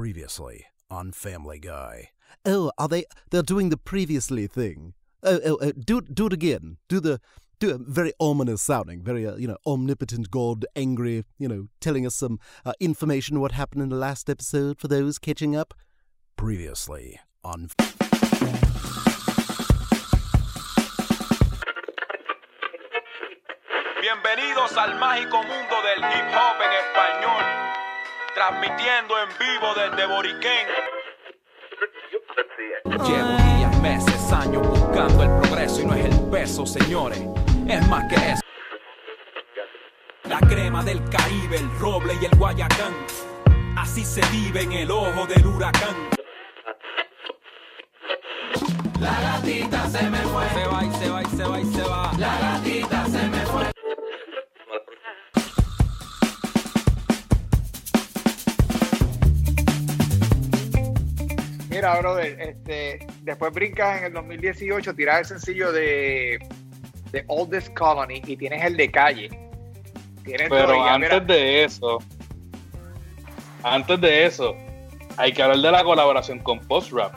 Previously on Family Guy. Oh, are they? They're doing the previously thing. Oh, oh, oh do do it again. Do the do it very ominous sounding, very uh, you know omnipotent God, angry. You know, telling us some uh, information what happened in the last episode for those catching up. Previously on. Bienvenidos al mágico mundo del hip hop en español, transmitiendo en vivo desde Boriquén. Llevo días, meses, años buscando el progreso y no es el peso, señores, es más que eso. La crema del Caribe, el roble y el Guayacán, así se vive en el ojo del huracán. La gatita se me fue. Se va y se va y se va y se va. La gatita Mira, brother, este, después brincas en el 2018, tiras el sencillo de, de Oldest Colony y tienes el de calle. Tienes Pero todavía, antes mira, de eso, antes de eso, hay que hablar de la colaboración con Post Rap.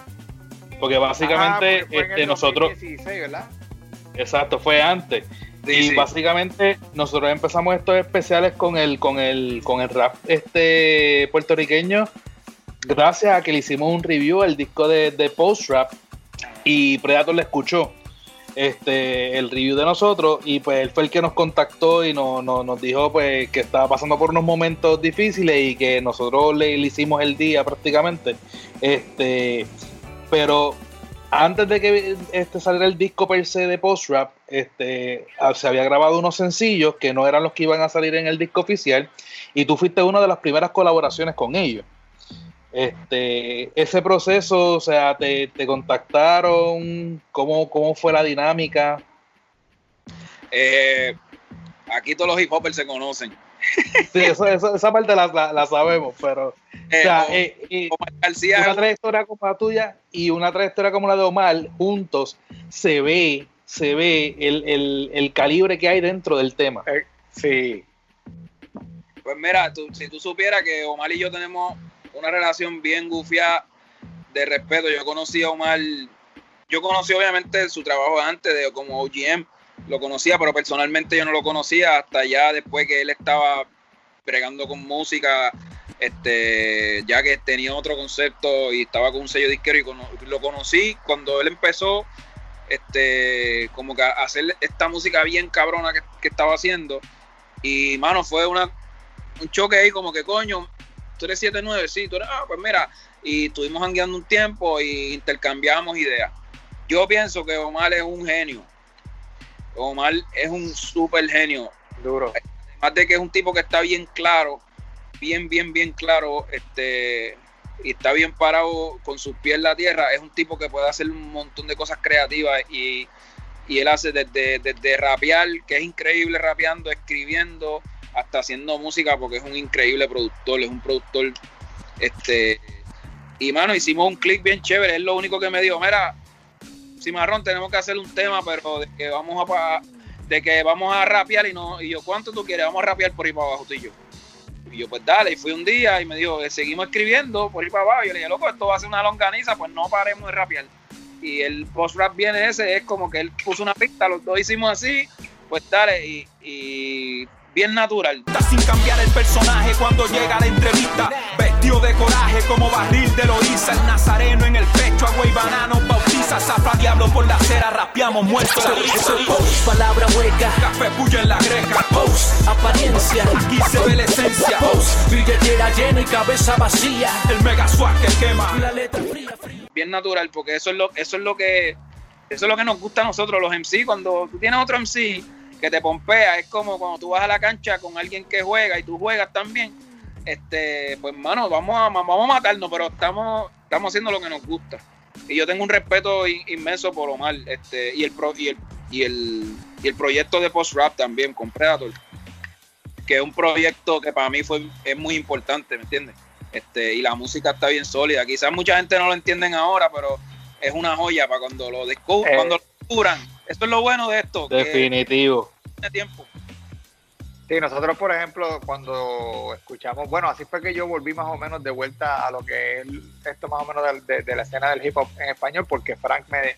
Porque ajá, básicamente porque fue en el este, nosotros, 2016, ¿verdad? exacto, fue antes. y básicamente nosotros empezamos estos especiales con el, con el, con el rap este puertorriqueño, gracias a que le hicimos un review al disco de, de Post Rap y Predator le escuchó este el review de nosotros y pues él fue el que nos contactó y no- no- nos dijo pues que estaba pasando por unos momentos difíciles y que nosotros le, le hicimos el día prácticamente. Este pero antes de que este saliera el disco per se de post rap este ah, se había grabado unos sencillos que no eran los que iban a salir en el disco oficial y tú fuiste una de las primeras colaboraciones con ellos este, ese proceso, o sea, te, te contactaron, ¿Cómo, ¿cómo fue la dinámica? Eh, aquí todos los hip hoppers se conocen. Sí, eso, eso- esa parte la, la- la sabemos, pero, o sea, eh, eh, García una un- trayectoria como la tuya y una trayectoria como la de Omar, juntos, se ve, se ve el, el- el calibre que hay dentro del tema. Eh, sí. Pues mira, tú- si tú supieras que Omar y yo tenemos una relación bien gufia de respeto. Yo conocí a Omar, yo conocí obviamente su trabajo antes de como OGM, lo conocía, pero personalmente yo no lo conocía hasta ya después que él estaba bregando con música, este, ya que tenía otro concepto y estaba con un sello disquero y lo conocí cuando él empezó este como que a hacer esta música bien cabrona que, que estaba haciendo y mano fue una un choque ahí como que coño tú eres 7-9, sí, tú eres, ah, pues mira, y estuvimos jangueando un tiempo y intercambiamos ideas. Yo pienso que Omar es un genio. Omar es un súper genio. Duro. Además de que es un tipo que está bien claro, bien, bien, bien claro, este, y está bien parado con sus pies en la tierra. Es un tipo que puede hacer un montón de cosas creativas y, y él hace desde, desde rapear, que es increíble rapeando, escribiendo, hasta haciendo música, porque es un increíble productor, es un productor, este, y mano, hicimos un click bien chévere, es lo único que me dijo, mira, Cimarrón, tenemos que hacer un tema, pero de que vamos a de que vamos a rapear y no, y yo, ¿cuánto tú quieres? Vamos a rapear por ahí para abajo, tú y yo. Y yo, pues dale, y fui un día y me dijo, "Eh, seguimos escribiendo por ahí para abajo. Y yo le dije, loco, esto va a ser una longaniza, pues no paremos de rapear. Y el post-rap viene ese, es como que él puso una pista, los dos hicimos así, pues dale, y bien natural. Está sin cambiar el personaje cuando llega la entrevista. Vestido de coraje como barril de Loíza. El nazareno en el pecho, agua y banano bautiza. Zafra diablo por la acera, rapeamos muertos de risa. Post, palabra hueca. Café puya en la greca. Post, apariencia. Aquí se ve la esencia. Post, billetera llena y cabeza vacía. El mega swag que quema. La letra fría, fría. bien natural, porque eso es lo, eso es lo que eso es lo que nos gusta a nosotros, los MC. Cuando tú tienes otro MC que te pompea, es como cuando tú vas a la cancha con alguien que juega y tú juegas también. Este, pues mano, vamos a, vamos a matarnos, pero estamos, estamos haciendo lo que nos gusta. Y yo tengo un respeto in- inmenso por Omar, este, y el pro, y el, y el, y el proyecto de post rap también con Predator, que es un proyecto que para mí fue, es muy importante, ¿me entiendes? Este, y la música está bien sólida. Quizás mucha gente no lo entienden ahora, pero es una joya para cuando lo descubran. Eh. cuando lo descubran. Esto es lo bueno de esto. Definitivo. Tiene tiempo. Sí, nosotros, por ejemplo, cuando escuchamos, bueno, así fue que yo volví más o menos de vuelta a lo que es esto más o menos de, de la escena del hip hop en español, porque Frank me,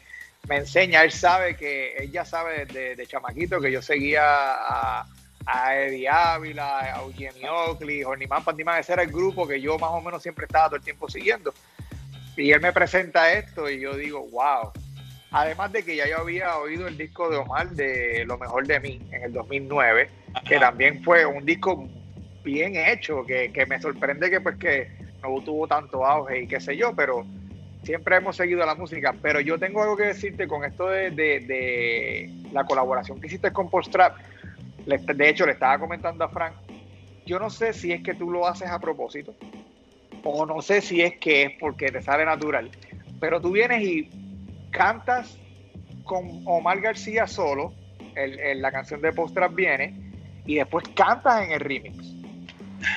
me enseña, él sabe que, él ya sabe de, de chamaquito que yo seguía a, a Eddie Ávila, a Eugene Oakley, Horniman Pandiman, ese era el grupo que yo más o menos siempre estaba todo el tiempo siguiendo. Y él me presenta esto y yo digo, wow. Además de que ya yo había oído el disco de Omar de Lo Mejor de Mí en el 2009, que también fue un disco bien hecho, que, que me sorprende que pues que no tuvo tanto auge y qué sé yo, pero siempre hemos seguido la música, pero yo tengo algo que decirte con esto de, de, de la colaboración que hiciste con Postrap. De hecho, le estaba comentando a Frank, yo no sé si es que tú lo haces a propósito, o no sé si es que es porque te sale natural, pero tú vienes y cantas con Omar García solo, el, el, la canción de Postrap viene, y después cantas en el remix.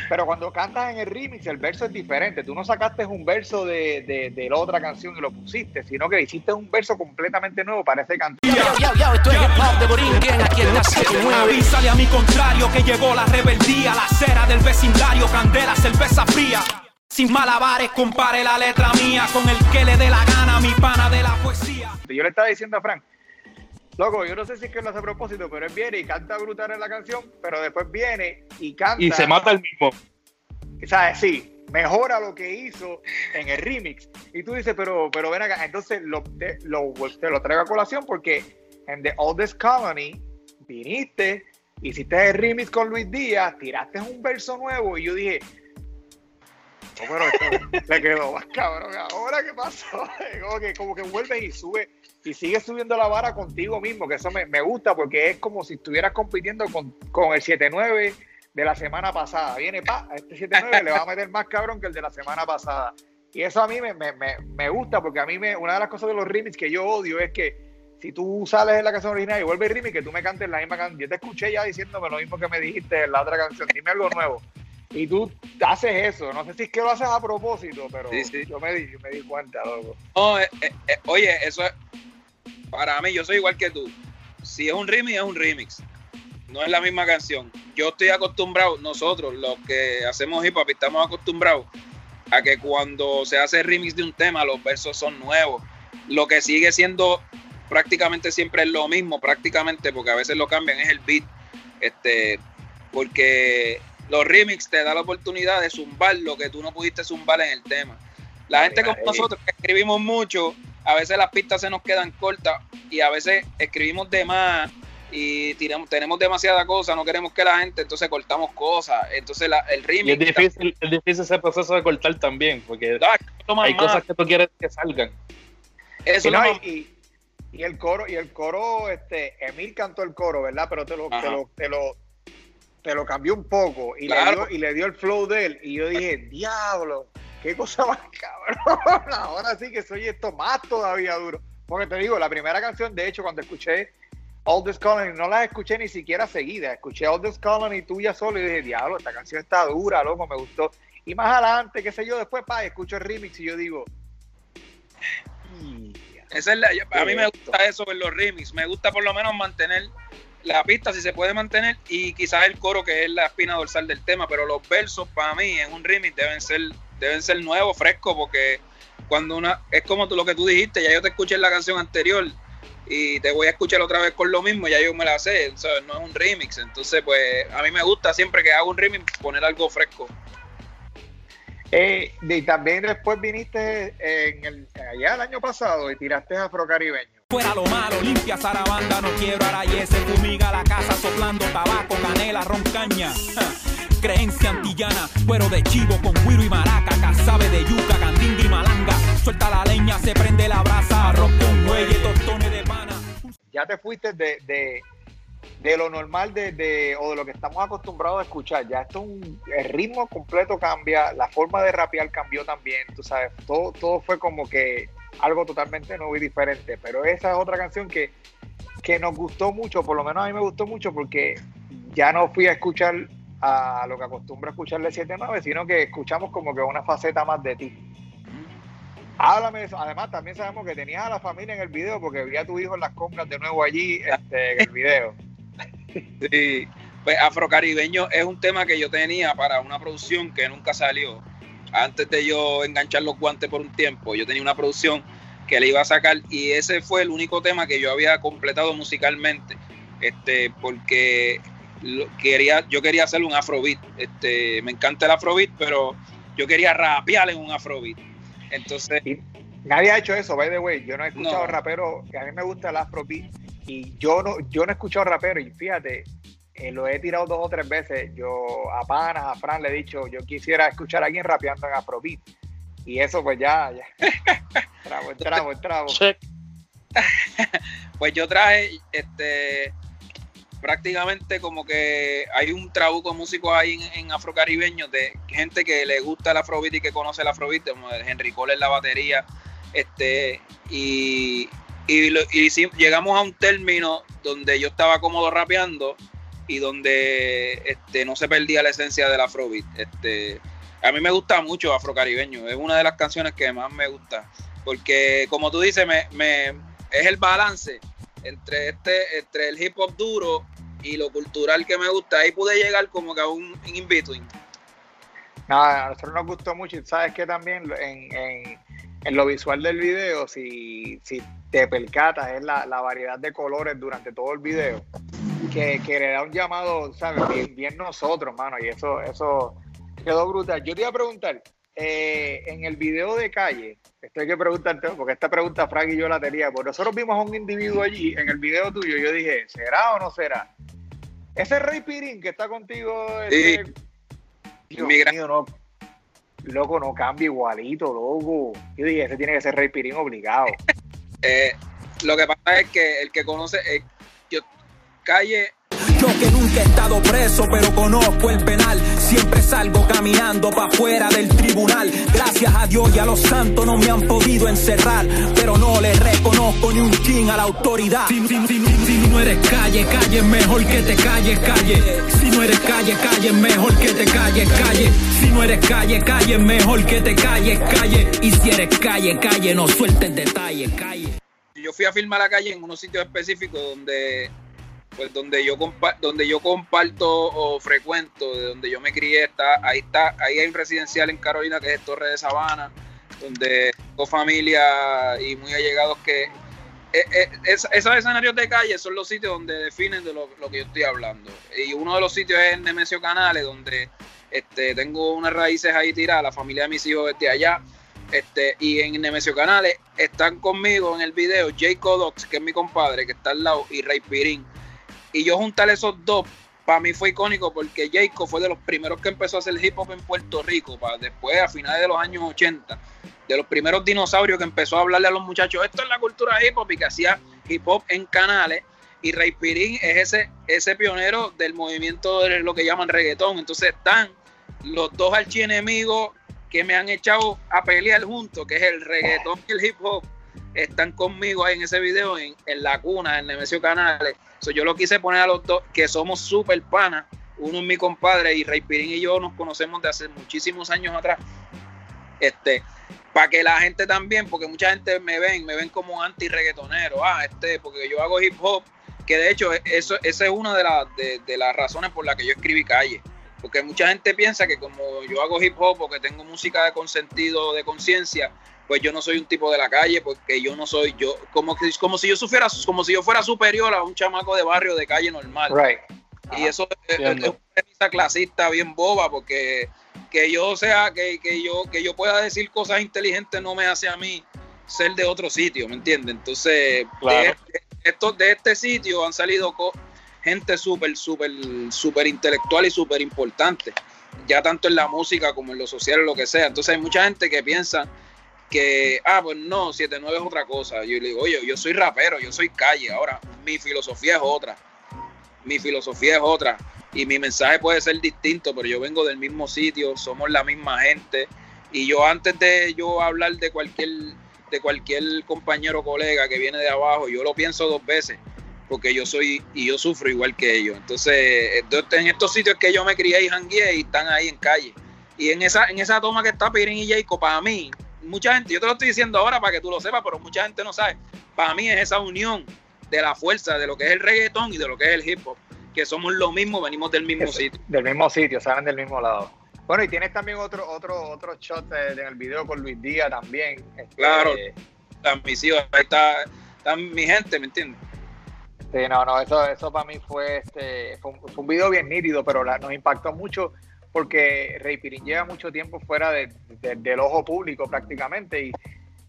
Pero cuando cantas en el remix, el verso es diferente. Tú no sacaste un verso de, de, de, la otra canción y lo pusiste, sino que hiciste un verso completamente nuevo para ese canto. Yo, yo, yo, esto es hip hop de Borinquen, aquí en la 79. Avísale a mi contrario que llegó la rebeldía, la cera del vecindario, candela, cerveza fría. Sin malabares, compare la letra mía con el que le dé la gana, mi pana de la poesía. Yo le estaba diciendo a Frank, Loco, yo no sé si es que lo hace a propósito, pero él viene y canta brutal en la canción, pero después viene y canta. Y se mata el mismo. ¿Sabes? Sí, mejora lo que hizo en el remix. Y tú dices, pero, pero ven acá. Entonces lo, te, lo, te lo traigo a colación porque en The Oldest Colony viniste, hiciste el remix con Luis Díaz, tiraste un verso nuevo y yo dije, pero esto le quedó más cabrón. Ahora qué pasó, como que, como que vuelve y sube y sigues subiendo la vara contigo mismo, que eso me, me gusta porque es como si estuvieras compitiendo con, con el 7-9 de la semana pasada. Viene, pa, a este 7-9 le va a meter más cabrón que el de la semana pasada. Y eso a mí me, me, me, gusta porque a mí me, una de las cosas de los remix que yo odio es que si tú sales en la canción original y vuelves remix, que tú me cantes la misma canción. Yo te escuché ya diciéndome lo mismo que me dijiste en la otra canción. Dime algo nuevo. Y tú haces eso. No sé si es que lo haces a propósito, pero sí, sí. Yo, me di, yo me di cuenta, loco. No, eh, eh, oye, eso es para mí, yo soy igual que tú. Si es un remix, es un remix. No es la misma canción. Yo estoy acostumbrado, nosotros, los que hacemos hip hop, estamos acostumbrados a que cuando se hace remix de un tema, los versos son nuevos. Lo que sigue siendo prácticamente siempre es lo mismo, prácticamente, porque a veces lo cambian, es el beat. Este, porque los remix te da la oportunidad de zumbar lo que tú no pudiste zumbar en el tema. La gente como nosotros que escribimos mucho, a veces las pistas se nos quedan cortas y a veces escribimos de más y tiramos, tenemos demasiada cosa, no queremos que la gente, entonces cortamos cosas. Entonces la, el remix. Y es difícil, es difícil ese proceso de cortar también, porque no, hay más. cosas que tú quieres que salgan. Eso y, no, y, y, el coro, y el coro, este, Emil cantó el coro, ¿verdad? Pero te lo, te lo, te lo, te lo cambió un poco y, claro. le dio, y le dio el flow de él. Y yo dije, diablo qué cosa más cabrón. Ahora sí que soy esto más todavía duro. Porque te digo, la primera canción, de hecho, cuando escuché All This Colony, no la escuché ni siquiera seguida. Escuché All This Colony tuya solo y dije, diablo, esta canción está dura, loco, me gustó. Y más adelante, qué sé yo, después, pa, escucho el remix y yo digo. Esa es la, a mí me gusta eso en los remix. Me gusta por lo menos mantener la pista si se puede mantener y quizás el coro que es la espina dorsal del tema, pero los versos para mí en un remix deben ser deben ser nuevos, frescos, porque cuando una es como lo que tú dijiste, ya yo te escuché en la canción anterior y te voy a escuchar otra vez con lo mismo, ya yo me la sé, no es un remix, entonces pues a mí me gusta siempre que hago un remix poner algo fresco. Eh, y también después viniste allá el año pasado y tiraste afrocaribeño. Fuera lo malo, limpia Sarabanda, no quiero arayese, fumiga la casa soplando tabaco, canela, roncaña. Creencia antillana, cuero de chivo con guiro y maraca, casabe de yuca, candinga y malanga. Suelta la leña, se prende la brasa, arroz con muelle, tostones de pana. Ya te fuiste de, de, de lo normal de, de, o de lo que estamos acostumbrados a escuchar. Ya esto un, el ritmo completo cambia, la forma de rapear cambió también, tú sabes, todo, todo fue como que algo totalmente nuevo y diferente. Pero esa es otra canción que, que nos gustó mucho, por lo menos a mí me gustó mucho porque ya no fui a escuchar a lo que acostumbro a escucharle 7-9, sino que escuchamos como que una faceta más de ti. Háblame de eso. Además, también sabemos que tenías a la familia en el video porque vi a tu hijo en las compras de nuevo allí este, en el video. Sí, Pues afrocaribeño es un tema que yo tenía para una producción que nunca salió. Antes de yo enganchar los guantes por un tiempo, yo tenía una producción que le iba a sacar y ese fue el único tema que yo había completado musicalmente. Este, porque quería, yo quería hacer un afrobeat. Este, me encanta el afrobeat, pero yo quería rapear en un afrobeat. Entonces. nadie ha hecho eso, by the way. Yo no he escuchado rapero, que a mí me gusta el afrobeat. Y yo no, yo no he escuchado rapero. Y fíjate, eh, lo he tirado dos o tres veces. Yo a Panas, a Fran le he dicho, yo quisiera escuchar a alguien rapeando en afrobeat. Y eso pues ya, ya. tramo, tramo, tramo. pues yo traje este prácticamente como que hay un trabuco de músicos ahí en, en afrocaribeños de gente que le gusta el afrobeat y que conoce el afrobeat, como Henry Cole en la batería, este, y, y, llegamos a un término donde yo estaba cómodo rapeando y donde este, no se perdía la esencia del afrobeat. Este, a mí me gusta mucho afrocaribeño, es una de las canciones que más me gusta, porque como tú dices, me, me es el balance entre este, entre el hip hop duro y lo cultural que me gusta. Ahí pude llegar como que a un in-between. Nada, a nosotros nos gustó mucho y sabes que también en, lo visual del video, si, si te percatas, es la, variedad de colores durante todo el video, que, que le da un llamado, ¿sabes? Bien, nosotros, mano, y eso, eso quedó brutal. Yo te iba a preguntar, eh, en el video de calle, esto hay que preguntarte, porque esta pregunta Frank y yo la tenía, porque nosotros vimos a un individuo allí en el video tuyo, yo dije, ¿será o no será? Ese Rey Pirín que está contigo, ese, Dios mío, no, loco, no cambia igualito, loco. Yo dije, ese tiene que ser Rey Pirín obligado. Eh, lo que pasa es que el que conoce, eh, yo, calle yo que nunca he estado preso, pero conozco el penal. Siempre salgo caminando pa' fuera del tribunal. Gracias a Dios y a los santos no me han podido encerrar. Pero no le reconozco ni un chin a la autoridad. Si, no eres calle, calle, mejor que te calles, calle. Si no eres calle, calle, mejor que te calles, calle. Si no eres calle, calle, mejor que te calles, calle. Y si eres calle, calle, no sueltes detalles, calle. Yo fui a filmar la calle en unos sitios específicos donde pues donde yo donde yo comparto o frecuento, de donde yo me crié, está, ahí está, ahí hay un residencial en Carolina que es Torre de Sabana, donde tengo familia y muy allegados que eh, eh, esos escenarios de calle son los sitios donde definen de lo, que yo estoy hablando. Y uno de los sitios es en Nemesio Canales, donde este, tengo unas raíces ahí tiradas, la familia de mis hijos es allá. Este, y en Nemesio Canales están conmigo en el video Jay Codox, que es mi compadre, que está al lado, y Ray Pirín y yo juntar esos dos, para mí fue icónico porque Jacob fue de los primeros que empezó a hacer hip hop en Puerto Rico, para después, a finales de los años 80, de los primeros dinosaurios que empezó a hablarle a los muchachos, esto es la cultura hip hop y que hacía hip hop en canales. Y Ray Pirín es ese, ese pionero del movimiento de lo que llaman reggaetón. Entonces están los dos archienemigos que me han echado a pelear juntos, que es el reggaetón y el hip hop están conmigo ahí en ese video, en, la cuna, en Nemesio Canales. yo lo quise poner a los dos, que somos súper panas. Uno es mi compadre y Rey Pirín y yo nos conocemos de hace muchísimos años atrás. Este, para que la gente también, porque mucha gente me ven, me ven como anti-reggaetonero. Ah, este, porque yo hago hip hop, que de hecho eso, esa es una de, de, de las razones por las que yo escribí calle. Porque mucha gente piensa que como yo hago hip hop o que tengo música de consentido, de conciencia, pues yo no soy un tipo de la calle, porque yo no soy yo, como, como si yo sufriera, como si yo fuera superior a un chamaco de barrio de calle normal. Y eso es, una premisa clasista bien boba, porque que yo sea, que, yo, que yo pueda decir cosas inteligentes no me hace a mí ser de otro sitio, ¿me entiendes? Entonces, de, este, de este sitio han salido gente súper, súper, súper intelectual y súper importante, ya tanto en la música como en lo social o lo que sea. Entonces hay mucha gente que piensa que, ah, pues no, 7-9 es otra cosa. Yo le digo, oye, yo soy rapero, yo soy calle, ahora mi filosofía es otra. Mi filosofía es otra. Y mi mensaje puede ser distinto, pero yo vengo del mismo sitio, somos la misma gente. Y yo antes de yo hablar de cualquier, de cualquier compañero o colega que viene de abajo, yo lo pienso dos veces, porque yo soy y yo sufro igual que ellos. Entonces, en estos sitios que yo me crié y jangué y están ahí en calle. Y en esa, en esa toma que está Pirin y Jacob, para mí, mucha gente, yo te lo estoy diciendo ahora para que tú lo sepas, pero mucha gente no sabe. Para mí es esa unión de la fuerza de lo que es el reggaetón y de lo que es el hip hop. que somos lo mismo, venimos del mismo Es- sitio. Del mismo sitio, salen del mismo lado. Bueno, y tienes también otro otro otro shot en el video con Luis Díaz también. este, Claro. Están mis hijos, está, está mi gente, ¿me entiendes? Sí, no, no, eso, eso para mí fue, este, fue, un, fue un video bien nítido, pero la- nos impactó mucho porque Rey Pirín lleva mucho tiempo fuera de- de- del ojo público prácticamente y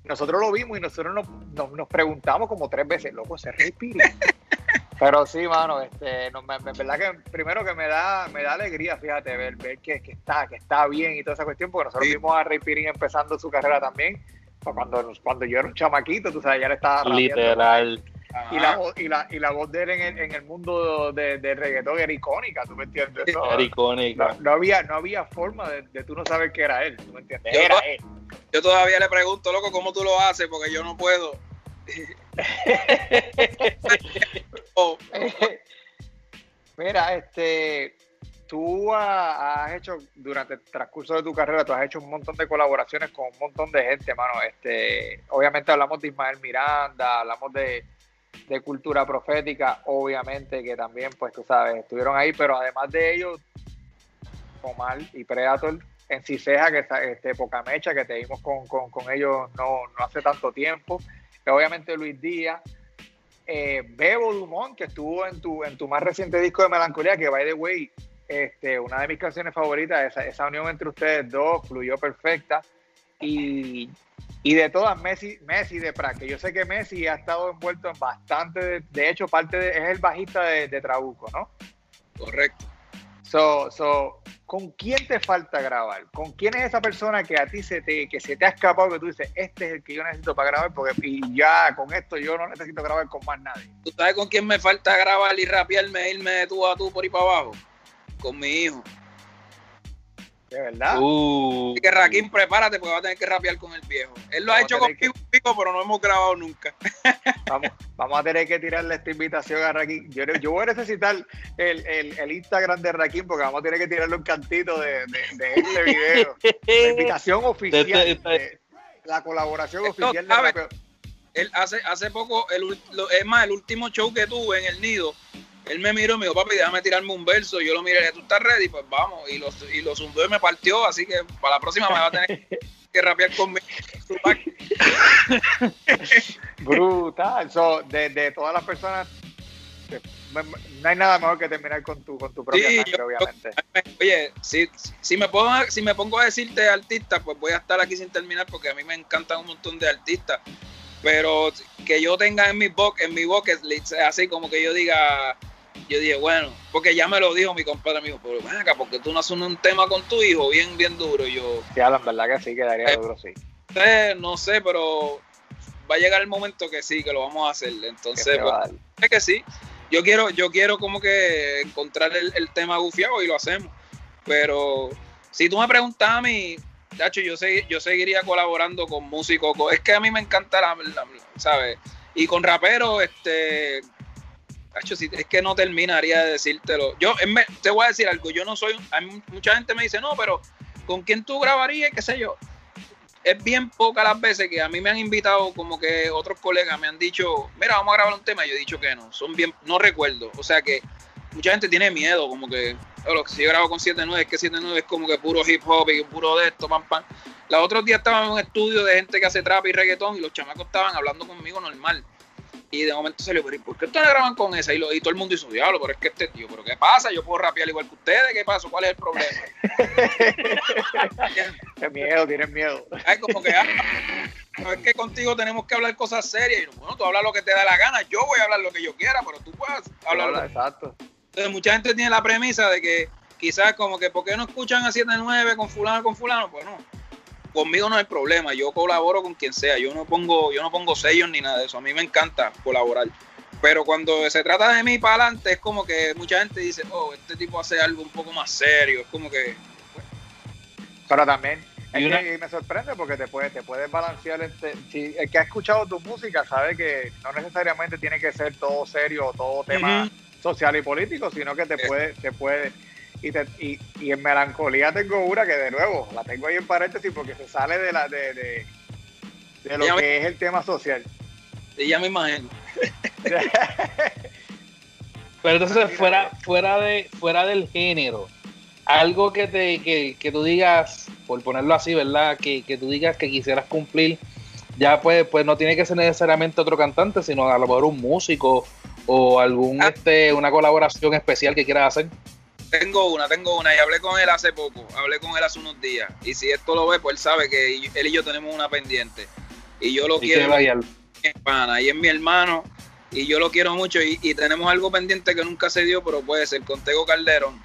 nosotros lo vimos y nosotros nos, nos, nos preguntamos como tres veces, loco, ese es Rey Pirín. Pero sí, mano, este, no, me, me- verdad que primero que me da, me da alegría, fíjate, ver, ver que, que está, que está bien y toda esa cuestión, porque nosotros Sí. vimos a Rey Pirín empezando su carrera también, pues cuando, cuando yo era un chamaquito, tú sabes, ya le estaba. Literal. Y la, voz, y, la, y la voz de él en el, en el mundo de, del reggaetón era icónica, ¿tú me entiendes? No, Era icónica. no, no había, no había forma de, de tú no saber que era él, ¿tú me entiendes? Yo- Era él. Yo todavía le pregunto, loco, ¿cómo tú lo haces? Porque yo no puedo. Oh, Mira, este, tú ha- has hecho, durante el transcurso de tu carrera, tú has hecho un montón de colaboraciones con un montón de gente, mano. Este, obviamente hablamos de Ismael Miranda, hablamos de, de cultura profética, obviamente que también, pues tú sabes, estuvieron ahí, pero además de ellos, Omar y Predator en Ciseja, que está, este, Pocamecha, que te vimos con, con, ellos no, no hace tanto tiempo, y obviamente Luis Díaz, eh, Bebo Dumont, que estuvo en tu, en tu más reciente disco de Melancolía, que by the way, este, una de mis canciones favoritas, esa, esa unión entre ustedes dos fluyó perfecta. Y, y de todas, Messi, Messi de Pratt, que yo sé que Messi ha estado envuelto en bastante, de, de hecho, parte de, es el bajista de, de Trabuco, ¿no? correcto. So, so, ¿con quién te falta grabar? ¿Con quién es esa persona que a ti se te, que se te ha escapado que tú dices, este es el que yo necesito para grabar? Porque y ya con esto yo no necesito grabar con más nadie. ¿Tú sabes con quién me falta grabar y rapearme, irme de tú a tú por ahí para abajo? Con mi hijo. De verdad. Uh, Así que Raquín, prepárate porque va a tener que rapear con el viejo. Él lo ha Vamos a hecho tener conmigo, pico, pero no hemos grabado nunca. Vamos, vamos a tener que tirarle esta invitación a Raquín. Yo, yo voy a necesitar el, el, el Instagram de Raquín porque vamos a tener que tirarle un cantito de, de, de este video. La invitación oficial. Este- este- de- la colaboración Esto, oficial de. Él hace, hace poco, el, lo- es más, el último show que tuve en el nido, él me miró y me dijo, papi, déjame tirarme un verso. Yo lo miré, ¿tú estás ready? Pues vamos. Y lo, y lo zumbó y me partió, así que para la próxima me va a tener que rapear conmigo. Brutal. So, de, de todas las personas, no hay nada mejor que terminar con tu, con tu propia Sí, sangre, yo- obviamente. Oye, si, si, me pongo, a- si me pongo a decirte artista, pues voy a estar aquí sin terminar porque a mí me encantan un montón de artistas. Pero que yo tenga en mi book, en mi bucket list, así como que yo diga, yo dije, bueno, porque ya me lo dijo mi compadre amigo, pero ven acá, porque tú no haces un tema con tu hijo bien, bien duro. Y yo, Sí, Alan, verdad que sí, quedaría Eh, duro, sí. "Eh, no sé, pero va a llegar el momento que sí, que lo vamos a hacer. Entonces, pues, es que sí. Yo quiero, yo quiero como que encontrar el, el tema gufiado y lo hacemos. Pero si tú me preguntas a mí, Tacho, yo, sé, yo seguiría colaborando con músicos. con- es que a mí me encanta la, la- ¿sabes? Y con raperos, este. Tacho, si- es que no terminaría de decírtelo. Yo ve- te voy a decir algo. Yo no soy. hay mu- mucha gente me dice, no, pero ¿con quién tú grabarías? ¿Qué sé yo? Es bien pocas las veces que a mí me han invitado, como que otros colegas me han dicho, mira, vamos a grabar un tema. Y yo he dicho que no. Son bien. No recuerdo. O sea que mucha gente tiene miedo, como que, "Oh, si yo grabo con 7-9, es que 7-9 es como que puro hip hop y puro de esto, pam, pam. La otros días estaba en un estudio de gente que hace trap y reggaetón y los chamacos estaban hablando conmigo normal. Y de momento salió, pero ¿y por qué ustedes graban con esa? Y, lo- y todo el mundo hizo diablo, pero es que este tío, ¿pero qué pasa? Yo puedo rapear igual que ustedes, ¿qué pasa? ¿Cuál es el problema? Qué miedo, tienes miedo. Ay, como que, ah, no, es que contigo tenemos que hablar cosas serias. Y yo, bueno, tú hablas lo que te da la gana, yo voy a hablar lo que yo quiera, pero tú puedes hablar lo exacto. Entonces, mucha gente tiene la premisa de que quizás como que, ¿por qué no escuchan a 7-9 con fulano, con fulano? Pues no, conmigo no hay problema, yo colaboro con quien sea, yo no pongo, yo no pongo sellos ni nada de eso, a mí me encanta colaborar. Pero cuando se trata de mí para adelante, es como que mucha gente dice, oh, este tipo hace algo un poco más serio, es como que, Pero también es Y una- que me sorprende porque te puedes, te puedes balancear. Este, si el que ha escuchado tu música sabe que no necesariamente tiene que ser todo serio o todo tema social y político, sino que te puede, te puede. Y, te- y, y en melancolía tengo una que de nuevo la tengo ahí en paréntesis porque se sale de la de, de, de lo Ya me- que es el tema social. y ya me imagino. Pero entonces fuera, fuera de, fuera del género, algo que te, que, que tú digas, por ponerlo así, ¿verdad? Que, que tú digas que quisieras cumplir, ya pues, pues no tiene que ser necesariamente otro cantante, sino a lo mejor un músico o algún Ah. este, una colaboración especial que quieras hacer. Tengo una, tengo una, y hablé con él hace poco, hablé con él hace unos días. Y si esto lo ve, pues él sabe que él y yo tenemos una pendiente. Y yo lo Y quiero, mi pana, y es mi hermano, y yo lo quiero mucho. Y, y tenemos algo pendiente que nunca se dio, pero puede ser con Tego Calderón.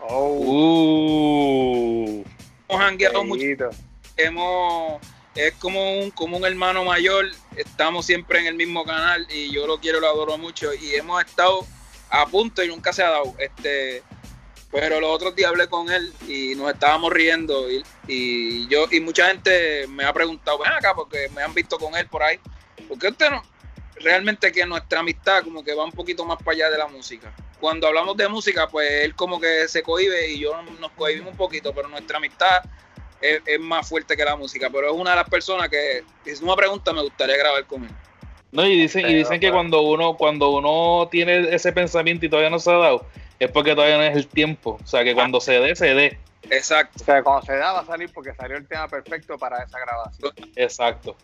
Oh, Uh. Hemos jangueado mucho, hemos, es como un, como un hermano mayor, estamos siempre en el mismo canal y yo lo quiero lo adoro mucho. Y hemos estado a punto y nunca se ha dado. Este, pero los otros días hablé con él y nos estábamos riendo y, yo y mucha gente me ha preguntado, ven acá, porque me han visto con él por ahí. ¿Por qué usted no? Realmente que nuestra amistad como que va un poquito más para allá de la música. Cuando hablamos de música, pues él como que se cohibe y yo nos cohibimos un poquito, pero nuestra amistad es, más fuerte que la música. Pero es una de las personas que, si es una pregunta, me gustaría grabar con él. No, y dicen, y dicen que cuando uno, cuando uno tiene ese pensamiento y todavía no se ha dado, es porque todavía no es el tiempo. O sea que cuando se dé, se dé. Exacto. O sea, cuando se da va a salir porque salió el tema perfecto para esa grabación. Exacto.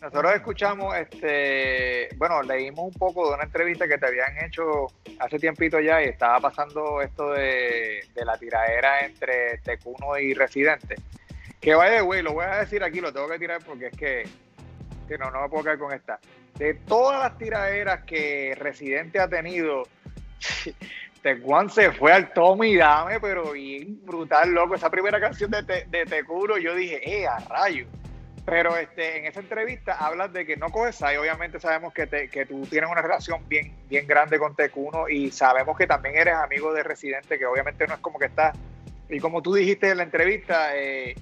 Nosotros escuchamos, este, bueno, leímos un poco de una entrevista que te habían hecho hace tiempito ya y estaba pasando esto de, de la tiradera entre Tecuno y Residente. Que vaya, güey, lo voy a decir aquí, lo tengo que tirar porque es que, que no, no me puedo quedar con esta. De todas las tiraderas que Residente ha tenido, Tecuan se fue al Tommy Dame, pero bien brutal, loco. Esa primera canción de, Te- de Tecuno, yo dije, eh, a rayo. Pero este, en esa entrevista hablas de que no coges ahí. Obviamente sabemos que, te- que tú tienes una relación bien, bien grande con Tecuno y sabemos que también eres amigo de Residente, que obviamente no es como que estás. Y como tú dijiste en la entrevista, eh,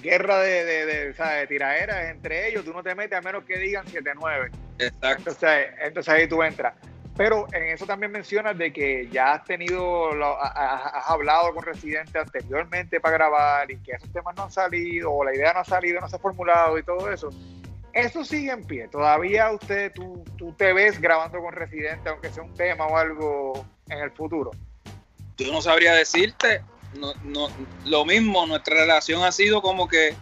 guerra de, de, de tiraderas entre ellos, tú no te metes a menos que digan 7-9. Exacto. Entonces, entonces ahí tú entras. Pero en eso también mencionas de que ya has tenido, has hablado con Residente anteriormente para grabar y que esos temas no han salido, o la idea no ha salido, no se ha formulado y todo eso. Eso sigue en pie. Todavía usted, tú, tú te ves grabando con Residente, aunque sea un tema o algo en el futuro. yo no sabría decirte. No, no, lo mismo, nuestra relación ha sido como que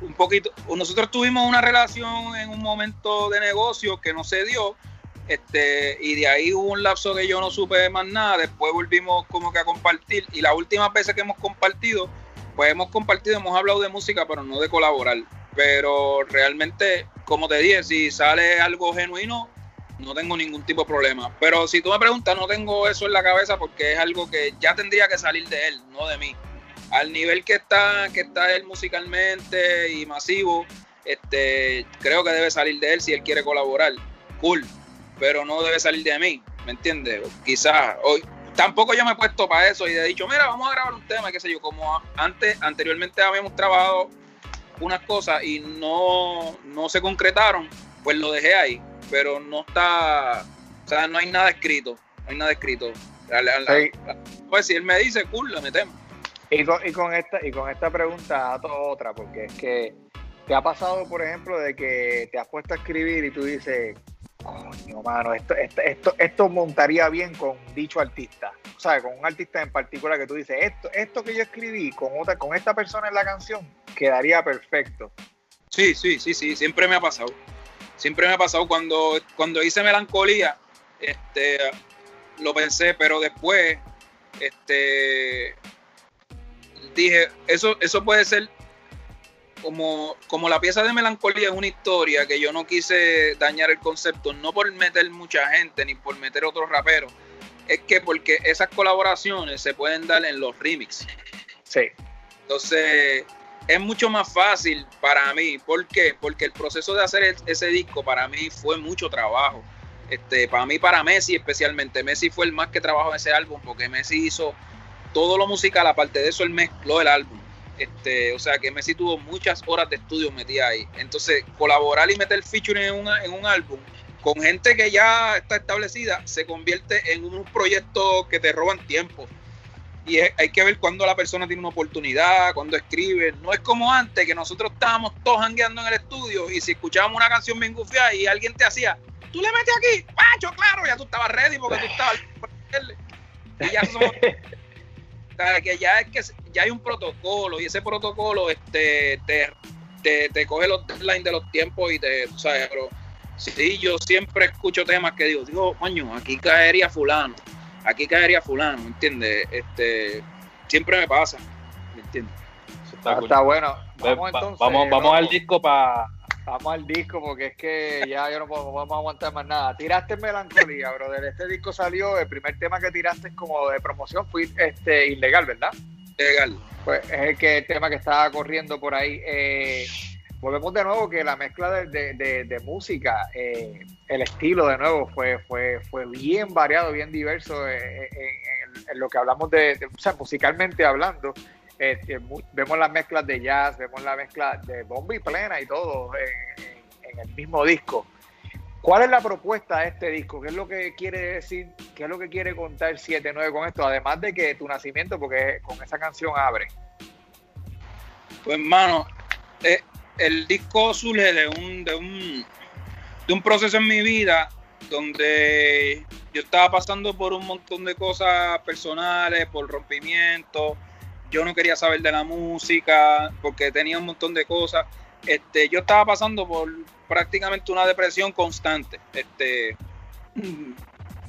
un poquito. Nosotros tuvimos una relación en un momento de negocio que no se dio. Este, y de ahí hubo un lapso que yo no supe más nada. Después volvimos como que a compartir. Y las últimas veces que hemos compartido, pues hemos compartido, hemos hablado de música, pero no de colaborar. Pero realmente, como te dije, si sale algo genuino, no tengo ningún tipo de problema. Pero si tú me preguntas, no tengo eso en la cabeza porque es algo que ya tendría que salir de él, no de mí. Al nivel que está, que está él musicalmente y masivo, este, creo que debe salir de él si él quiere colaborar. Cool. Pero no debe salir de mí, ¿me entiendes? Quizás hoy. Tampoco yo me he puesto para eso y he dicho, mira, vamos a grabar un tema, qué sé yo, como antes, anteriormente habíamos trabajado unas cosas y no, no se concretaron, pues lo dejé ahí pero no está, o sea, no hay nada escrito, no hay nada escrito. La- la- la- Sí. Pues si él me dice, cool. Y con, y con esta y con esta pregunta ato otra, porque es que te ha pasado, por ejemplo, de que te has puesto a escribir y tú dices, coño, mano, esto, esto, esto, montaría bien con dicho artista. O sea, con un artista en particular que tú dices, esto, esto que yo escribí con otra, con esta persona en la canción, quedaría perfecto. Sí, sí, sí, sí, siempre me ha pasado. Siempre me ha pasado cuando, cuando hice melancolía, este, lo pensé, pero después, este, dije, eso, eso puede ser como, como la pieza de melancolía es una historia que yo no quise dañar el concepto, no por meter mucha gente ni por meter otros raperos, es que porque esas colaboraciones se pueden dar en los remixes. Sí. Entonces, es mucho más fácil para mí. ¿Por qué? Porque el proceso de hacer ese disco para mí fue mucho trabajo. Este, para mí, para Messi especialmente. Messi fue el más que trabajó en ese álbum porque Messi hizo todo lo musical, aparte de eso, él mezcló el álbum. Este, o sea que Messi tuvo muchas horas de estudio metida ahí. Entonces, colaborar y meter featuring en, una- en un álbum con gente que ya está establecida se convierte en un proyecto que te roban tiempo y es- hay que ver cuándo la persona tiene una oportunidad, cuándo escribe. No es como antes, que nosotros estábamos todos jangueando en el estudio y si escuchábamos una canción bien gufiada y alguien te hacía, tú le metes aquí, Pacho, claro, ya tú estabas ready porque tú estabas. Y ya somos, que ya es que ya hay un protocolo y ese protocolo este, te, te, te coge los deadlines de los tiempos y te, ¿sabes? Pero sí, yo siempre escucho temas que digo, digo, coño, aquí caería fulano, aquí caería fulano, ¿entiendes? Este, siempre me pasa, ¿me entiendes? Está, está, bueno. Vamos, entonces, vamos, vamos al disco para Vamos al disco porque es que ya yo no puedo, vamos a aguantar más nada. Tiraste melancolía, brother. Este disco salió, el primer tema que tiraste como de promoción fue este ilegal, ¿verdad? Ilegal. Pues es el, que, tema que estaba corriendo por ahí. Eh, volvemos de nuevo que la mezcla de, de, música, eh, el estilo de nuevo fue, fue, fue bien variado, bien diverso eh, en, lo que hablamos de, o sea, musicalmente hablando. Este, vemos las mezclas de jazz, vemos la mezcla de bomba y plena y todo en, el mismo disco. ¿Cuál es la propuesta de este disco? ¿Qué es lo que quiere decir? ¿Qué es lo que quiere contar 7-9 con esto? Además de que tu nacimiento, porque con esa canción abre. Pues, hermano, eh, el disco surge de un, de un, de un proceso en mi vida donde yo estaba pasando por un montón de cosas personales, por rompimiento, yo no quería saber de la música porque tenía un montón de cosas. Este, yo estaba pasando por prácticamente una depresión constante. Este,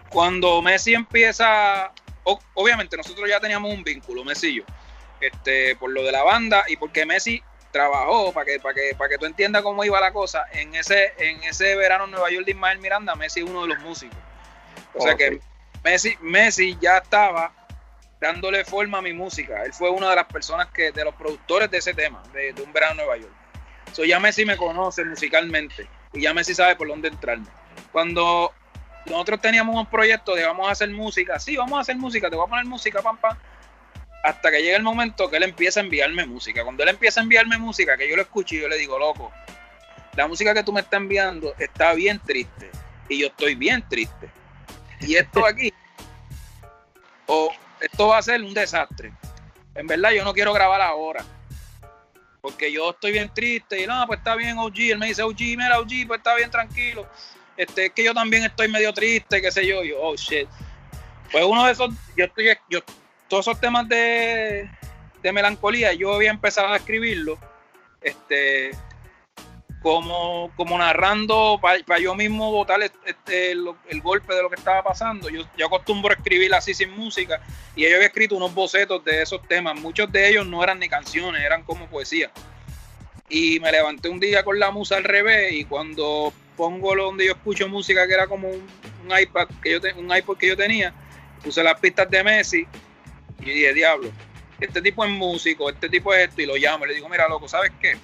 cuando Messi empieza, obviamente nosotros ya teníamos un vínculo, Messi y yo, este, por lo de la banda y porque Messi trabajó, para que, para que, para que tú entiendas cómo iba la cosa, en ese, en ese verano en Nueva York de Ismael Miranda, Messi es uno de los músicos. O sea que Messi, Messi ya estaba dándole forma a mi música. Él fue una de las personas que, de los productores de ese tema, de, Un Verano en Nueva York. So, ya Messi me conoce musicalmente y ya Messi sabe por dónde entrarme. Cuando nosotros teníamos un proyecto de vamos a hacer música, sí, vamos a hacer música, te voy a poner música, pam, pam. Hasta que llega el momento que él empieza a enviarme música. Cuando él empieza a enviarme música, que yo lo escucho y yo le digo, loco, la música que tú me estás enviando está bien triste. Y yo estoy bien triste. Y esto aquí, o esto va a ser un desastre. En verdad, yo no quiero grabar ahora. Porque yo estoy bien triste y no, pues está bien OG. Él me dice OG, mira OG, pues está bien tranquilo. Este, es que yo también estoy medio triste, qué sé yo. yo, oh shit. Pues uno de esos, yo estoy, yo, todos esos temas de, de melancolía, yo había empezado a escribirlo. Este, como, como narrando para yo mismo botar este, el, golpe de lo que estaba pasando. Yo, yo acostumbro a escribir así sin música y yo había escrito unos bocetos de esos temas. Muchos de ellos no eran ni canciones, eran como poesía. Y me levanté un día con la musa al revés y cuando pongo donde yo escucho música que era como un, iPad que yo un iPod que yo tenía, puse las pistas de Messi y dije, diablo, este tipo es músico, este tipo es esto y lo llamo y le digo, mira loco, ¿sabes qué?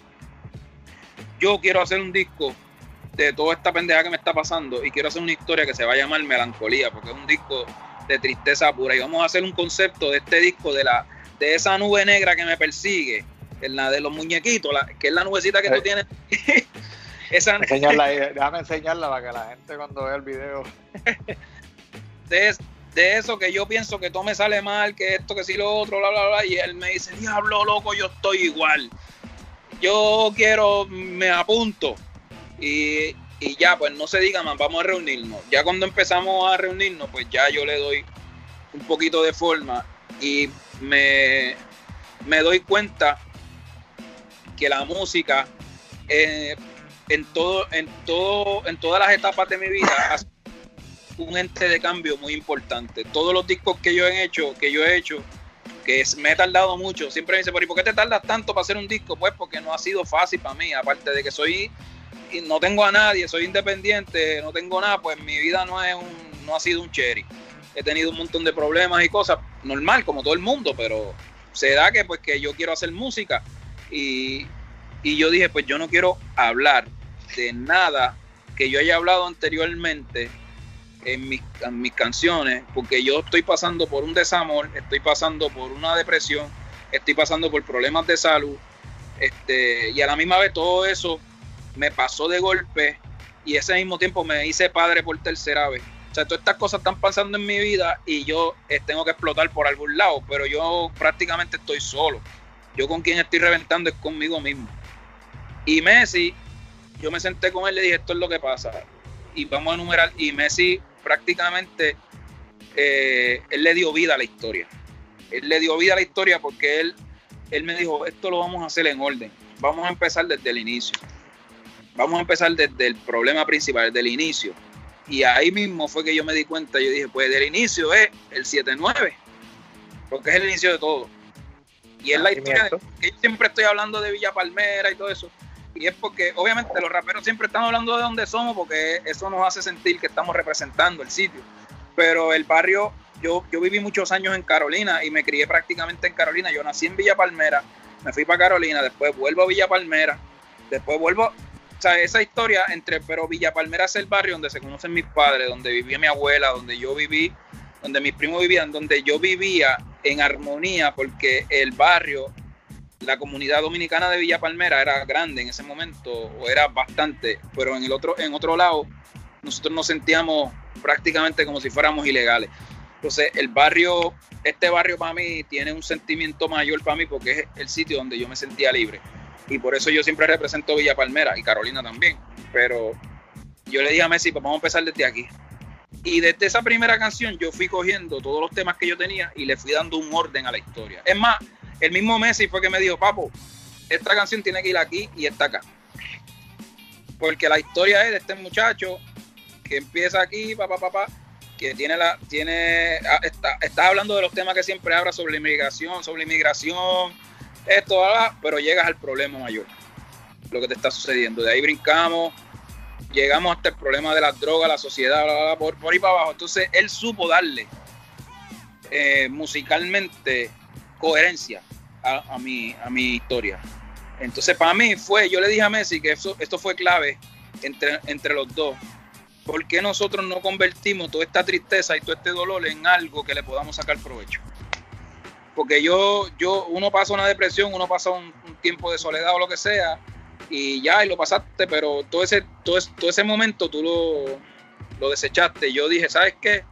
Yo quiero hacer un disco de toda esta pendeja que me está pasando y quiero hacer una historia que se va a llamar Melancolía, porque es un disco de tristeza pura. Y vamos a hacer un concepto de este disco, de la de esa nube negra que me persigue, en la de los muñequitos, la, que es la nubecita que tú tienes. esa, déjame enseñarla para que la gente cuando vea el video. de, de eso que yo pienso que todo me sale mal, que esto, que sí lo otro, bla, bla, bla. Y él me dice, diablo, loco, yo estoy igual yo quiero, me apunto. Y, ya, pues no se diga más, vamos a reunirnos. Ya cuando empezamos a reunirnos, pues ya yo le doy un poquito de forma y me, me doy cuenta que la música eh, en todo, en todo, en todas las etapas de mi vida ha un ente de cambio muy importante. Todos los discos que yo he hecho, que yo he hecho, que me he tardado mucho. Siempre me dice, ¿por qué te tardas tanto para hacer un disco? Pues porque no ha sido fácil para mí, aparte de que soy no tengo a nadie, soy independiente, no tengo nada, pues mi vida no es un, no ha sido un cherry. He tenido un montón de problemas y cosas, normal, como todo el mundo, pero se da que pues que yo quiero hacer música y, y yo dije, pues yo no quiero hablar de nada que yo haya hablado anteriormente en mis, mis canciones, porque yo estoy pasando por un desamor, estoy pasando por una depresión, estoy pasando por problemas de salud, este, y a la misma vez todo eso me pasó de golpe y ese mismo tiempo me hice padre por tercera vez. O sea, todas estas cosas están pasando en mi vida y yo eh, tengo que explotar por algún lado, pero yo prácticamente estoy solo. Yo con quien estoy reventando es conmigo mismo. Y Messi, yo me senté con él y le dije, esto es lo que pasa y vamos a enumerar, y Messi prácticamente, eh, él le dio vida a la historia. Él le dio vida a la historia porque él, él me dijo, esto lo vamos a hacer en orden. Vamos a empezar desde el inicio. Vamos a empezar desde el problema principal, desde el inicio. Y ahí mismo fue que yo me di cuenta, yo dije, pues del inicio es el 7-9, porque es el inicio de todo. Y es la historia que yo siempre estoy hablando de Villa Palmera y todo eso. Y es porque, obviamente, los raperos siempre están hablando de dónde somos, porque eso nos hace sentir que estamos representando el sitio. Pero el barrio, yo, yo viví muchos años en Carolina y me crié prácticamente en Carolina. Yo nací en Villa Palmera, me fui para Carolina, después vuelvo a Villa Palmera, después vuelvo. O sea, esa historia entre, pero Villa Palmera es el barrio donde se conocen mis padres, donde vivía mi abuela, donde yo viví, donde mis primos vivían, donde yo vivía en armonía, porque el barrio la comunidad dominicana de Villa Palmera era grande en ese momento, o era bastante, pero en el otro, en otro lado, nosotros nos sentíamos prácticamente como si fuéramos ilegales. Entonces, el barrio, este barrio para mí tiene un sentimiento mayor para mí porque es el sitio donde yo me sentía libre. Y por eso yo siempre represento Villa Palmera y Carolina también. Pero yo le dije a Messi, pues vamos a empezar desde aquí. Y desde esa primera canción yo fui cogiendo todos los temas que yo tenía y le fui dando un orden a la historia. Es más, el mismo Messi fue que me dijo, papo, esta canción tiene que ir aquí y está acá. Porque la historia es de este muchacho que empieza aquí, papá, papá, que tiene la, tiene, ah, está, estás hablando de los temas que siempre habla sobre inmigración, sobre inmigración, esto, pero llegas al problema mayor, lo que te está sucediendo. De ahí brincamos, llegamos hasta el problema de las drogas, la sociedad, por, por ahí para abajo. Entonces él supo darle eh, musicalmente coherencia a, mi, a mi historia. Entonces, para mí fue, yo le dije a Messi que esto fue clave entre, entre los dos. ¿Por qué nosotros no convertimos toda esta tristeza y todo este dolor en algo que le podamos sacar provecho? Porque yo, yo uno pasa una depresión, uno pasa un, tiempo de soledad o lo que sea, y ya, y lo pasaste, pero todo ese, todo, todo ese momento tú lo, lo desechaste. Yo dije, ¿sabes qué?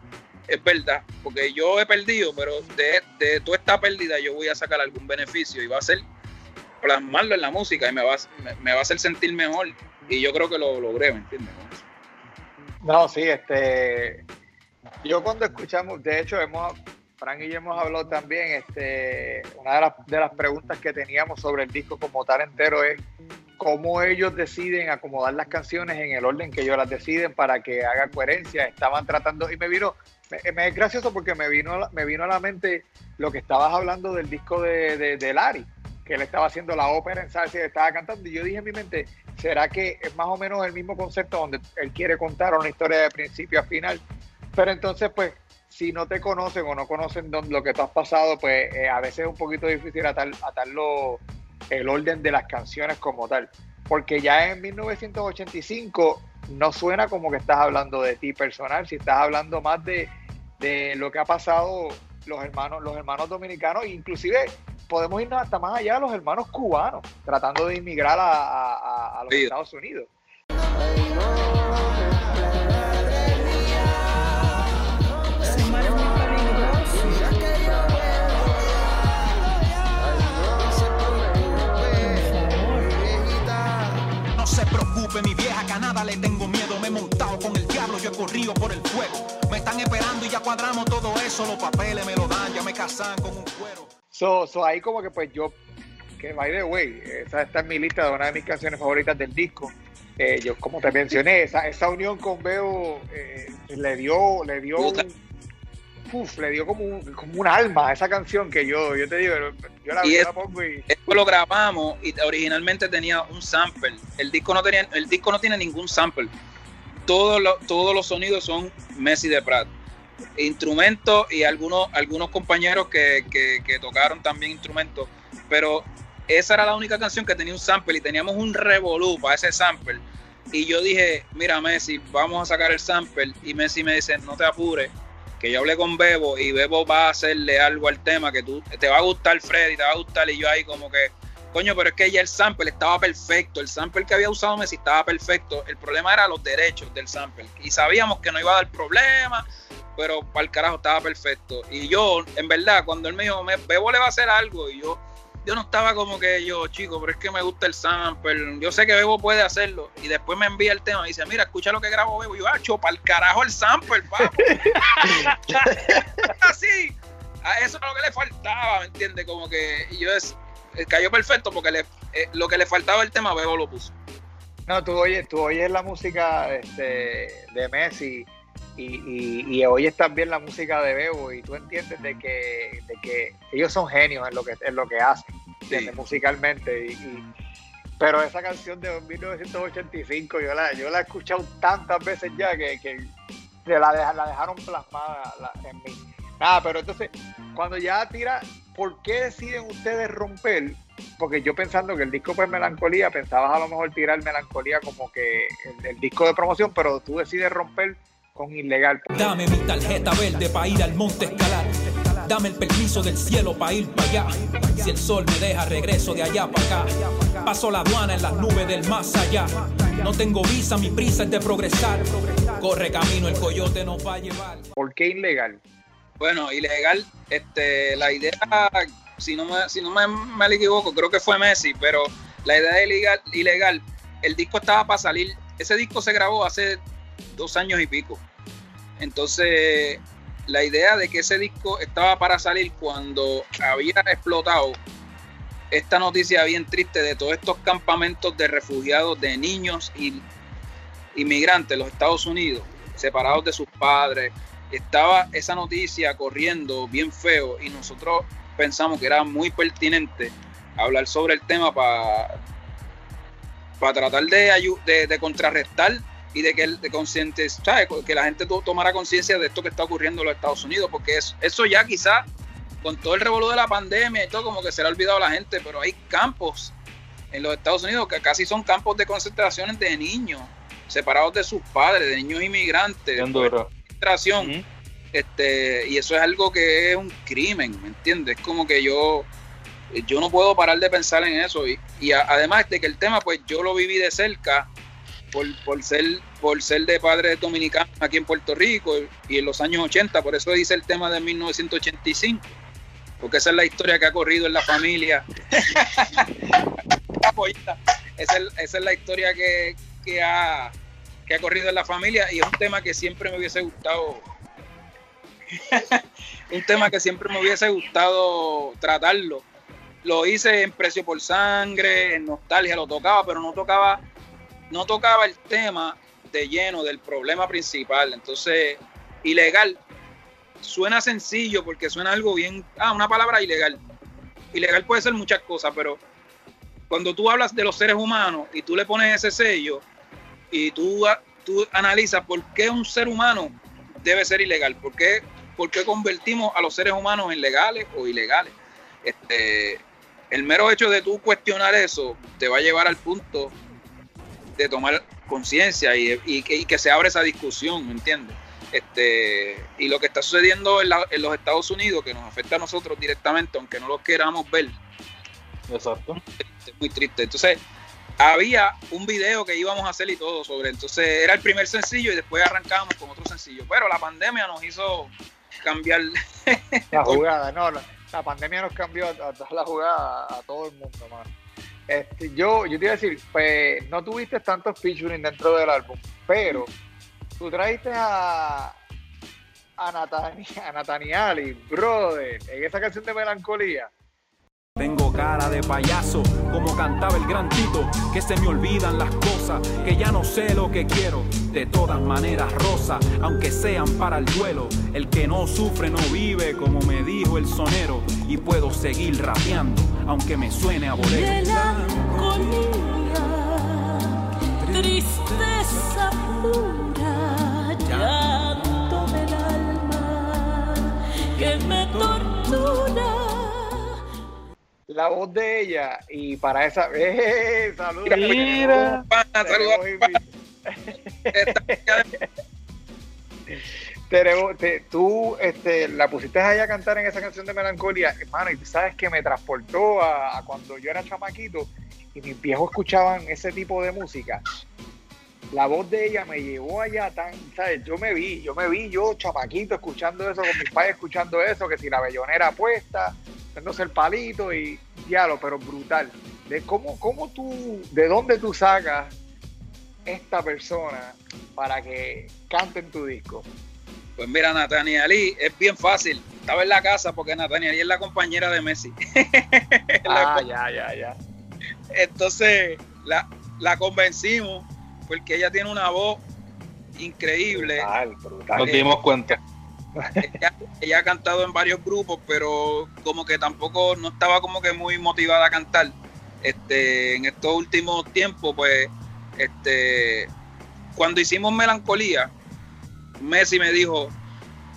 Es verdad, porque yo he perdido, pero de, de toda esta pérdida yo voy a sacar algún beneficio y va a ser plasmarlo en la música y me va, me, va a hacer sentir mejor y yo creo que lo logré, ¿me entiendes? No, sí, este, yo cuando escuchamos, de hecho hemos, Frank y yo hemos hablado también, este, una de las, de las preguntas que teníamos sobre el disco como tal entero es cómo ellos deciden acomodar las canciones en el orden que ellos las deciden para que haga coherencia. Estaban tratando, y me vino, me, es gracioso porque me vino, me vino a la mente lo que estabas hablando del disco de, de, Larry, que él estaba haciendo la ópera en salsa y estaba cantando. Y yo dije en mi mente, ¿será que es más o menos el mismo concepto donde él quiere contar una historia de principio a final? Pero entonces, pues, si no te conocen o no conocen lo que tú has pasado, pues eh, a veces es un poquito difícil atar, atarlo el orden de las canciones como tal. Porque ya en 1985 no suena como que estás hablando de ti personal, si estás hablando más de, lo que ha pasado los hermanos, los hermanos dominicanos, inclusive podemos irnos hasta más allá los hermanos cubanos, tratando de inmigrar a, los Estados Unidos. mi vieja Canadá le tengo corrido por el fuego. Me están esperando y ya cuadramos todo eso. Los papeles me lo dan, ya me casan con un cuero. So, so ahí como que pues yo, que by the way, esa está en mi lista de una de mis canciones favoritas del disco. Eh, yo como te mencioné, esa, esa unión con Beo eh, le dio, le dio uf, le dio como un, como un alma a esa canción que yo, yo te digo, yo la, y pongo y... Esto lo grabamos y originalmente tenía un sample. El disco no tenía, el disco no tiene ningún sample. Todos los, todos los sonidos son Messi de Prat. Instrumentos y algunos, algunos compañeros que, que, que tocaron también instrumentos. Pero esa era la única canción que tenía un sample y teníamos un revolú para ese sample. Y yo dije, mira Messi, vamos a sacar el sample. Y Messi me dice, no te apures, que yo hablé con Bebo y Bebo va a hacerle algo al tema que tú te va a gustar Freddy, te va a gustar y yo ahí como que coño, pero es que ya el sample estaba perfecto, el sample que había usado Messi estaba perfecto, el problema era los derechos del sample y sabíamos que no iba a dar problema, pero para el carajo estaba perfecto y yo, en verdad, cuando él me dijo, Bebo le va a hacer algo y yo yo no estaba como que yo, chico, pero es que me gusta el sample. Yo sé que Bebo puede hacerlo. Y después me envía el tema y dice, mira, escucha lo que grabo Bebo. Y yo, ah, chopa el carajo el sample, papo. Así. A eso es lo que le faltaba, ¿me entiendes? Como que y yo es, cayó perfecto porque le, eh, lo que le faltaba el tema, Bebo lo puso. No, tú oyes, tú oyes la música este, de Messi y, y, y, oyes también la música de Bebo y tú entiendes de que, de que ellos son genios en lo que, en lo que hacen, Sí. musicalmente. Y, pero esa canción de 1985 yo la, yo la he escuchado tantas veces ya que, que la, la dejaron plasmada la- en mí. Nada, pero entonces, cuando ya tira, ¿por qué deciden ustedes romper? Porque yo pensando que el disco pues Melancolía, pensabas a lo mejor tirar Melancolía como que el, el disco de promoción, pero tú decides romper con Ilegal. Dame mi tarjeta verde para ir al monte escalar. Dame el permiso del cielo para ir para allá. Si el sol me deja, regreso de allá para acá. Paso la aduana en las nubes del más allá. No tengo visa, mi prisa es de progresar. Corre camino, el coyote nos va a llevar. ¿Por qué Ilegal? Bueno, ilegal, este, la idea, si no me, si no me, me equivoco, creo que fue Messi, pero la idea de ilegal, ilegal, el disco estaba para salir, ese disco se grabó hace dos años y pico. Entonces, la idea de que ese disco estaba para salir cuando había explotado esta noticia bien triste de todos estos campamentos de refugiados de niños y inmigrantes los Estados Unidos, separados de sus padres, estaba esa noticia corriendo bien feo y nosotros pensamos que era muy pertinente hablar sobre el tema para tratar de, de, de contrarrestar y de que de que la gente to- tomara conciencia de esto que está ocurriendo en los Estados Unidos, porque es- eso ya quizás con todo el revolú de la pandemia y todo como que se le ha olvidado a la gente, pero hay campos en los Estados Unidos que casi son campos de concentraciones de niños separados de sus padres, de niños inmigrantes. Ujú. este, y eso es algo que es un crimen, ¿me entiendes? Es como que yo, yo no puedo parar de pensar en eso. Y, y a- además de que el tema, pues yo lo viví de cerca por, por ser, por ser de padres dominicanos aquí en Puerto Rico y en los años 80, por eso dice el tema de 1985, porque esa es la historia que ha corrido en la familia. Esa, es, esa es la historia que, que ha, que ha corrido en la familia y es un tema que siempre me hubiese gustado un tema que siempre me hubiese gustado tratarlo. Lo hice en Precio por Sangre, en Nostalgia lo tocaba, pero no tocaba, no tocaba el tema de lleno del problema principal. Entonces, ilegal. Suena sencillo porque suena algo bien. Ah, una palabra ilegal. Ilegal puede ser muchas cosas, pero cuando tú hablas de los seres humanos y tú le pones ese sello y tú, tú analizas por qué un ser humano debe ser ilegal, por qué, por qué convertimos a los seres humanos en legales o ilegales. Este, el mero hecho de tú cuestionar eso te va a llevar al punto de tomar conciencia y, y que, y que se abra esa discusión, ¿me entiendes? Este, y lo que está sucediendo en, la- en los Estados Unidos, que nos afecta a nosotros directamente, aunque no lo queramos ver, Exacto. es muy triste. Entonces, había un video que íbamos a hacer y todo sobre. Entonces, era el primer sencillo y después arrancábamos con otro sencillo. Pero la pandemia nos hizo cambiar. La jugada, no, la, pandemia nos cambió la jugada a, a todo el mundo, mano. Este, yo, yo te iba a decir, pues no tuviste tantos featuring dentro del álbum, pero tú trajiste a a, Natani, a Nataniali, brother, en esa canción de melancolía. Tengo cara de payaso, como cantaba el gran Tito, que se me olvidan las cosas, que ya no sé lo que quiero. De todas maneras, rosa, aunque sean para el duelo. El que no sufre no vive, como me dijo el sonero. Y puedo seguir rapeando, aunque me suene a bolero. Melancolía, tristeza pura, llanto del alma que me tortura. La voz de ella, y para esa. ¡Eh! ¡Saludos! Mira. Pana, saludos. Tenemos- te- tú este, la pusiste ahí a cantar en esa canción de melancolía, hermano, y tú sabes que me transportó a, a cuando yo era chamaquito y mis viejos escuchaban ese tipo de música. La voz de ella me llevó allá tan, ¿sabes? Yo me vi, yo me vi yo chamaquito escuchando eso, con mis padres escuchando eso, que si la bellonera puesta, dándose el palito y diálogo, pero brutal. De cómo, cómo tú, de dónde tú sacas esta persona para que cante en tu disco. Pues mira, Natania Lee, es bien fácil. Estaba en la casa porque Natania Lee es la compañera de Messi. ah, ya, ya, ya. Entonces, la, la convencimos porque ella tiene una voz increíble. Brutal, brutal. Nos dimos cuenta. Ella, ella, ha cantado en varios grupos, pero como que tampoco no estaba como que muy motivada a cantar. Este, en estos últimos tiempos, pues, este, cuando hicimos Melancolía, Messi me dijo,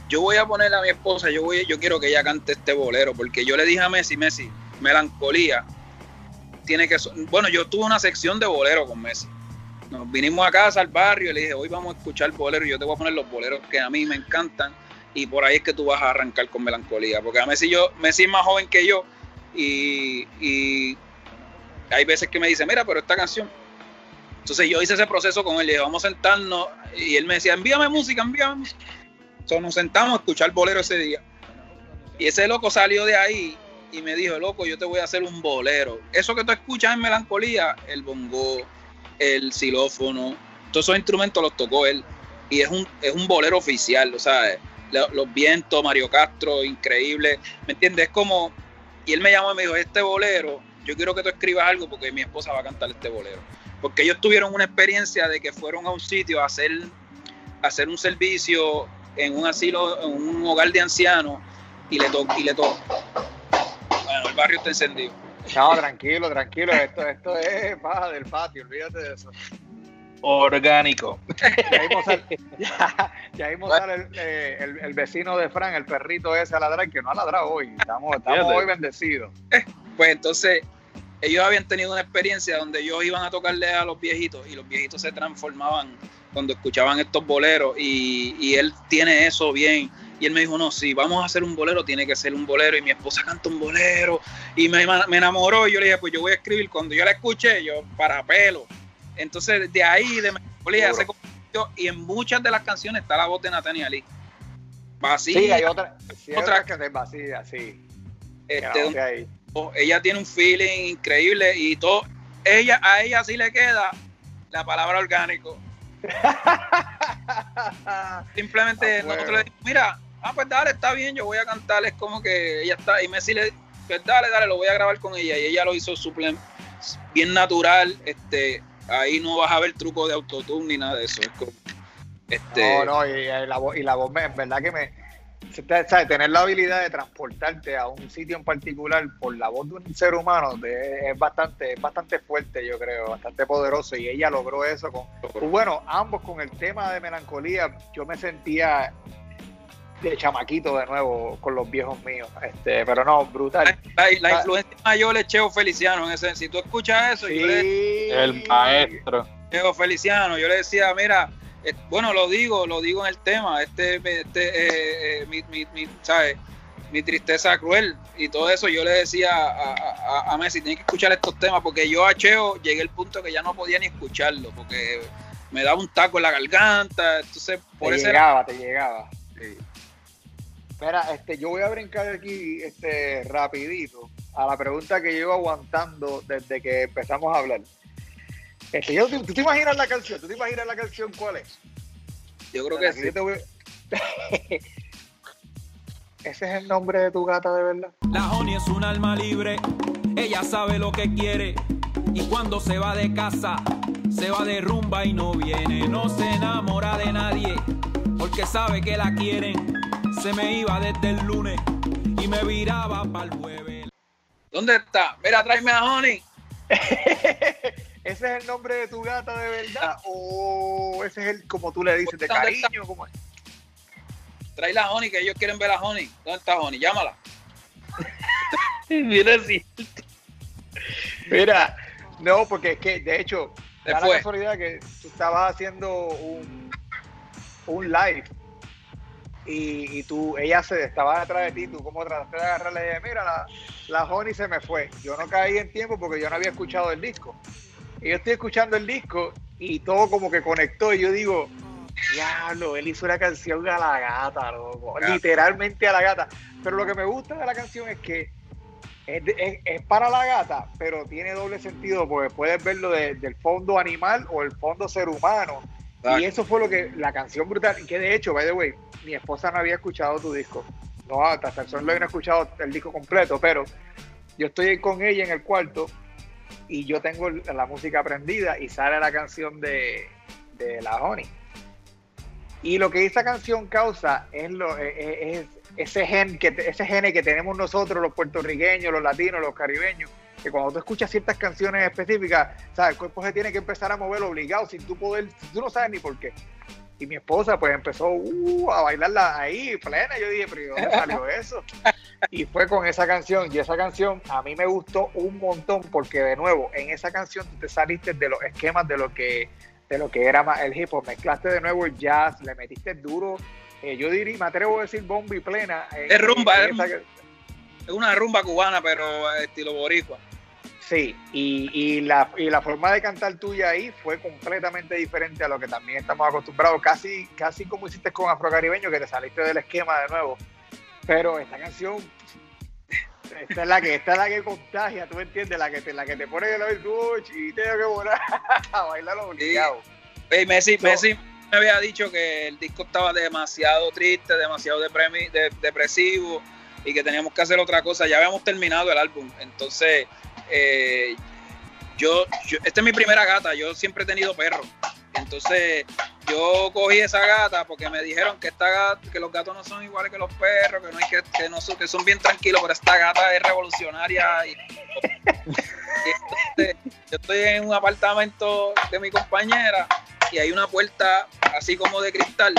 yo voy a poner a mi esposa, yo voy, yo quiero que ella cante este bolero, porque yo le dije a Messi, Messi, Melancolía, tiene que, bueno, yo tuve una sección de bolero con Messi. Nos vinimos a casa al barrio y le dije, hoy vamos a escuchar bolero y yo te voy a poner los boleros que a mí me encantan y por ahí es que tú vas a arrancar con melancolía, porque a Messi yo, Messi es más joven que yo y, y hay veces que me dice, mira, pero esta canción. Entonces yo hice ese proceso con él, le dije, vamos a sentarnos y él me decía, envíame música, envíame música. Entonces nos sentamos a escuchar bolero ese día. Y ese loco salió de ahí y me dijo, loco, yo te voy a hacer un bolero. Eso que tú escuchas en melancolía, el bongo, el xilófono, todos esos instrumentos los tocó él. Y es un, es un bolero oficial, o sea, los vientos, Mario Castro, increíble. ¿Me entiendes? Es como. Y él me llamó y me dijo: Este bolero, yo quiero que tú escribas algo porque mi esposa va a cantar este bolero. Porque ellos tuvieron una experiencia de que fueron a un sitio a hacer, a hacer un servicio en un asilo, en un hogar de ancianos y le tocó. Y le tocó. Bueno, el barrio está encendido. No, tranquilo, tranquilo. Esto, esto es paja del patio, olvídate de eso. Orgánico. Ya vimos sale, ya, ya vimos sale el, eh, el, el, vecino de Fran, el perrito ese a ladrar, que no ha ladrado hoy. Estamos, estamos hoy bendecidos. Pues entonces, ellos habían tenido una experiencia donde ellos iban a tocarle a los viejitos y los viejitos se transformaban cuando escuchaban estos boleros y, y él tiene eso bien. Y él me dijo, no, si vamos a hacer un bolero, tiene que ser un bolero. Y mi esposa canta un bolero. Y me, me enamoró. Y yo le dije, pues yo voy a escribir. Cuando yo la escuché, yo, para pelo. Entonces, de ahí, de Melancolía, se convirtió. Y en muchas de las canciones está la voz de Natania Lee. Vacía. Sí, hay otra, sí, hay otra que es vacía, sí. Este. Ella tiene un feeling increíble y todo. Ella, a ella sí le queda la palabra orgánico. Simplemente ah, nosotros le dijimos, mira, ah, pues dale, está bien, yo voy a cantar, es como que ella está, y Messi le, pues dale, dale, lo voy a grabar con ella, y ella lo hizo suple, bien natural, este, ahí no vas a ver truco de autotune ni nada de eso, este... No, no, y, la voz, y la voz, en verdad que me, tener la habilidad de transportarte a un sitio en particular por la voz de un ser humano es bastante es bastante fuerte yo creo bastante poderoso y ella logró eso con bueno ambos con el tema de melancolía yo me sentía de chamaquito de nuevo con los viejos míos este pero no brutal la, la, la influencia mayor es Cheo Feliciano en ese si tú escuchas eso sí. yo le, el maestro Cheo Feliciano yo le decía mira bueno, lo digo, lo digo en el tema, este, este eh, eh, mi, mi, mi, ¿sabes? mi tristeza cruel y todo eso, yo le decía a, a, a Messi, tienes que escuchar estos temas, porque yo a Cheo llegué al punto que ya no podía ni escucharlo, porque me daba un taco en la garganta, entonces por te eso llegaba, te llegaba. Sí. Mira, este, yo voy a brincar aquí este, rapidito a la pregunta que llevo aguantando desde que empezamos a hablar. Este, yo, ¿tú, te imaginas la canción? ¿Tú te imaginas la canción cuál es? Yo creo que sí. Voy... Ese es el nombre de tu gata de verdad. La Honey es un alma libre, ella sabe lo que quiere y cuando se va de casa, se va de rumba y no viene, no se enamora de nadie porque sabe que la quieren. Se me iba desde el lunes y me viraba para el jueves. ¿Dónde está? Mira, tráeme a Honey. ¿Ese es el nombre de tu gata de verdad? ¿O ese es el, como tú le dices, de cariño? ¿Cómo es? Trae la Honey, que ellos quieren ver a Honey. ¿Dónde está Honey? Llámala. Mira, sí. Mira, no, porque es que, de hecho, da la casualidad que tú estabas haciendo un, un live y, y, tú, ella se estaba detrás de ti, tú como trataste de agarrarle y dije, mira, la, la Honey se me fue. Yo no caí en tiempo porque yo no había escuchado el disco. Y yo estoy escuchando el disco y todo como que conectó y yo digo, diablo, él hizo una canción a la gata, loco. literalmente a la gata. Pero lo que me gusta de la canción es que es, de- es- es para la gata, pero tiene doble sentido porque puedes verlo de- del fondo animal o el fondo ser humano. Y eso fue lo que la canción brutal, que de hecho, by the way, mi esposa no había escuchado tu disco. No, hasta el sol no había escuchado el disco completo, pero yo estoy con ella en el cuarto y yo tengo la música prendida y sale la canción de, de la Honey. Y lo que esa canción causa es, lo, es, es ese, gen que, ese que tenemos nosotros, los puertorriqueños, los latinos, los caribeños, que cuando tú escuchas ciertas canciones específicas, ¿sabes? el cuerpo se tiene que empezar a mover obligado sin tú poder, tú no sabes ni por qué. Y mi esposa pues empezó uh, a bailarla ahí, plena. Yo dije, pero ¿y ¿dónde salió eso? Y fue con esa canción. Y esa canción a mí me gustó un montón porque de nuevo, en esa canción tú te saliste de los esquemas de lo que de lo que era más el hip hop. Mezclaste de nuevo el jazz, le metiste duro. Eh, yo diría, me atrevo a decir bomba y plena. en- Es rumba, en es esa- Es una rumba cubana, pero estilo boricua. Sí, y, y, la, y la forma de cantar tuya ahí fue completamente diferente a lo que también estamos acostumbrados, casi, casi como hiciste con Afrocaribeño, que te saliste del esquema de nuevo. Pero esta canción, esta es la que, esta es la que contagia, tú me entiendes, la que te, la que te pone el coche y tengo que volar a bailarlo obligado. Ey, Messi, No. Messi me había dicho que el disco estaba demasiado triste, demasiado depresivo y que teníamos que hacer otra cosa. Ya habíamos terminado el álbum. Entonces, eh, yo, yo- esta es mi primera gata. Yo siempre he tenido perros. Entonces, yo cogí esa gata porque me dijeron que esta gata, que los gatos no son iguales que los perros, que no hay que, que no son, que son bien tranquilos, pero esta gata es revolucionaria yo estoy en un apartamento de mi compañera y hay una puerta así como de cristal.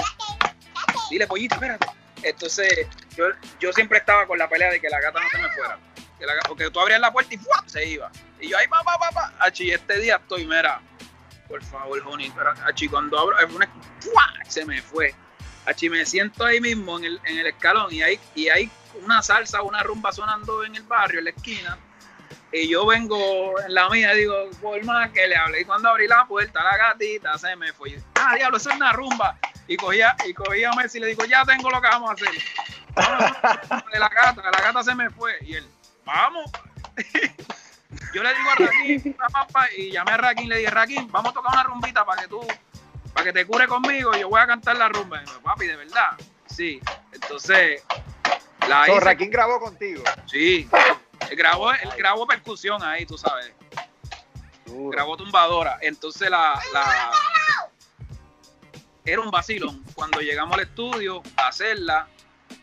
Dile, pollito, espérate. Entonces, yo, yo siempre estaba con la pelea de que la gata no se me fuera. Porque tú abrías la puerta y ¡fua! se iba. Y yo ahí, pa, pa, pa, pa. Achi, este día estoy, mira, por favor, honey. Pero, achi, cuando abro, una- ¡fua! se me fue. Achi, me siento ahí mismo en el, en el escalón y hay, y hay una salsa, una rumba sonando en el barrio, en la esquina. Y yo vengo en la mía y digo, por más que le hable. Y cuando abrí la puerta, la gatita se me fue. Yo, ah, diablo, eso es una rumba. Y cogía, y cogía a Messi y le digo, ya tengo lo que vamos a hacer. De la gata, la gata se me fue. Y él, vamos. yo le digo a Raquín, y llamé a Raquín y le dije, Raquín, vamos a tocar una rumbita para que tú, para que te cure conmigo. Y yo voy a cantar la rumba. Y me dijo, papi, de verdad. Sí. Entonces, la So, hice. Raquín grabó contigo. Sí, grabó, él grabó percusión ahí, tú sabes. Duro. Grabó tumbadora. Entonces la, la- era un vacilón. Cuando llegamos al estudio a hacerla,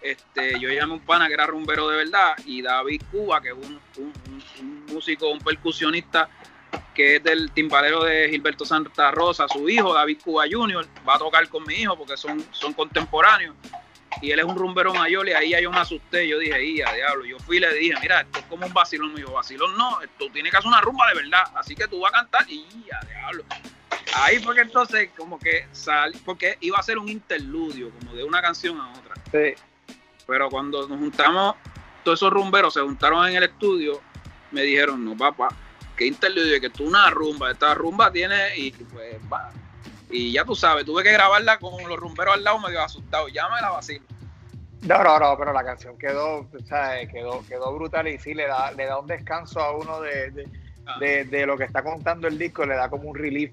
este, yo llamé a un pana que era rumbero de verdad y David Cuba, que es un, un- un- un músico, un percusionista que es del timbalero de Gilberto Santa Rosa, su hijo David Cuba Jr. va a tocar con mi hijo porque son, son contemporáneos y él es un rumbero mayor y ahí ya yo me asusté, yo dije, ¡ya, diablo! Yo fui y le dije, mira, esto es como un vacilón, me dijo, vacilón no, tú tienes que hacer una rumba de verdad, así que tú vas a cantar y ya, diablo. Ahí fue que entonces como que salí, porque iba a ser un interludio, como de una canción a otra. Sí. Pero cuando nos juntamos, todos esos rumberos se juntaron en el estudio, me dijeron, no, papá, que interludio, que tú una rumba, esta rumba tiene, y pues va. Y ya tú sabes, tuve que grabarla con los rumberos al lado medio asustados, ya me la vacilo. No, no, no, pero la canción quedó, o sea, quedó, quedó brutal y sí le da, le da un descanso a uno de, de, Ah. de- de lo que está contando el disco, le da como un relief.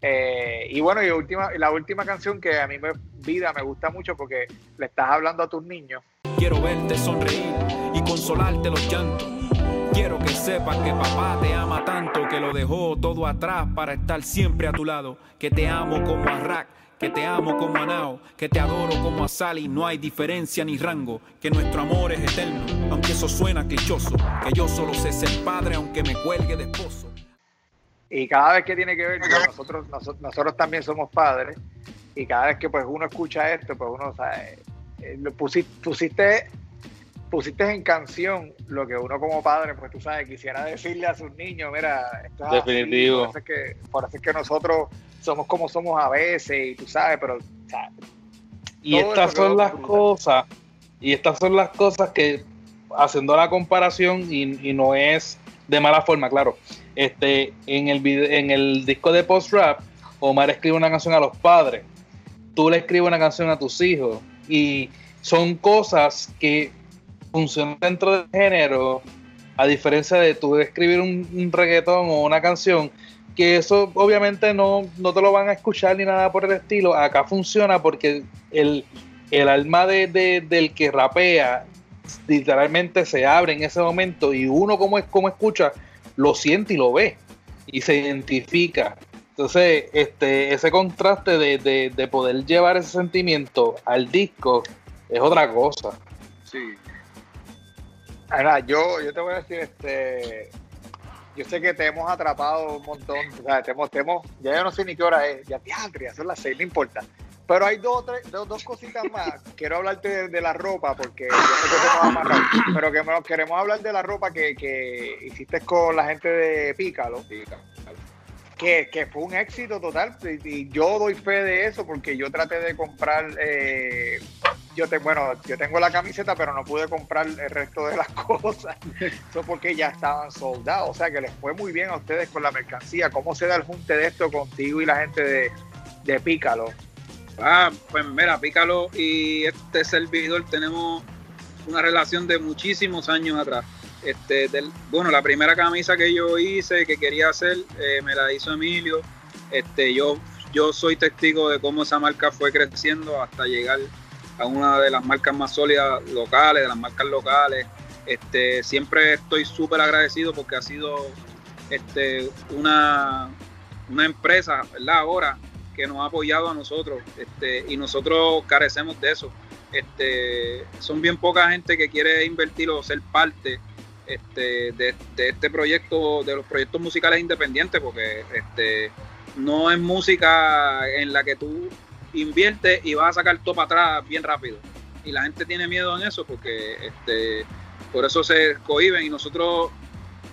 Eh, y bueno, y última, la última canción que a mí me vida me gusta mucho porque le estás hablando a tus niños. Quiero verte sonreír y consolarte los llantos. Quiero que sepas que papá te ama tanto que lo dejó todo atrás para estar siempre a tu lado. Que te amo como a Rack, que te amo como a Nao, que te adoro como a Sally. No hay diferencia ni rango, que nuestro amor es eterno. Aunque eso suena clichoso, que yo solo sé ser padre aunque me cuelgue de esposo. Y cada vez que tiene que ver, nosotros, nosotros, nosotros también somos padres, y cada vez que pues uno escucha esto, pues uno sabe, eh, lo pusi- pusiste, pusiste en canción lo que uno como padre, pues tú sabes, quisiera decirle a sus niños, mira, esto es así, Definitivo. por, eso es que, por eso es que nosotros somos como somos a veces, y tú sabes, pero o sea, Y estas son las brutal. cosas, y estas son las cosas que, haciendo la comparación, y, y no es de mala forma, claro, este, en el en el disco de post rap, Omar escribe una canción a los padres, tú le escribes una canción a tus hijos, y son cosas que funcionan dentro del género A diferencia de tú escribir un, reggaetón o una canción, que eso obviamente no, no te lo van a escuchar ni nada por el estilo. Acá funciona porque el, el alma de, de- del que rapea literalmente se abre en ese momento y uno como, es- como escucha lo siente y lo ve y se identifica. Entonces, este, ese contraste de- de poder llevar ese sentimiento al disco es otra cosa. Sí. Ahora, yo, yo te voy a decir, este, yo sé que te hemos atrapado un montón, o sea, te hemos, te hemos- ya yo no sé ni qué hora es, ya diantre, ya son las seis, no importa. Pero hay dos, tres, dos, dos cositas más. Quiero hablarte de, de la ropa, porque yo sé que te hemos amarrado, pero que queremos hablar de la ropa que, que hiciste con la gente de Pícalo, que, que fue un éxito total, y, y yo doy fe de eso, porque yo traté de comprar eh, yo te, bueno, yo tengo la camiseta, pero no pude comprar el resto de las cosas. Eso porque ya estaban soldados. O sea que les fue muy bien a ustedes con la mercancía. ¿Cómo se da el junte de esto contigo y la gente de, de Pícalo? Ah, pues mira, Pícalo y este servidor tenemos una relación de muchísimos años atrás. Este, del, bueno, la primera camisa que yo hice, que quería hacer, eh, me la hizo Emilio. Este, yo, yo soy testigo de cómo esa marca fue creciendo hasta llegar a una de las marcas más sólidas locales, de las marcas locales. Este, siempre estoy súper agradecido porque ha sido este, una, una empresa, ¿verdad? Ahora que nos ha apoyado a nosotros este, y nosotros carecemos de eso. Este, son bien poca gente que quiere invertir o ser parte este, de, de este proyecto, de los proyectos musicales independientes, porque este, no es música en la que tú inviertes y vas a sacar todo para atrás bien rápido. Y la gente tiene miedo en eso porque este, por eso se cohiben y nosotros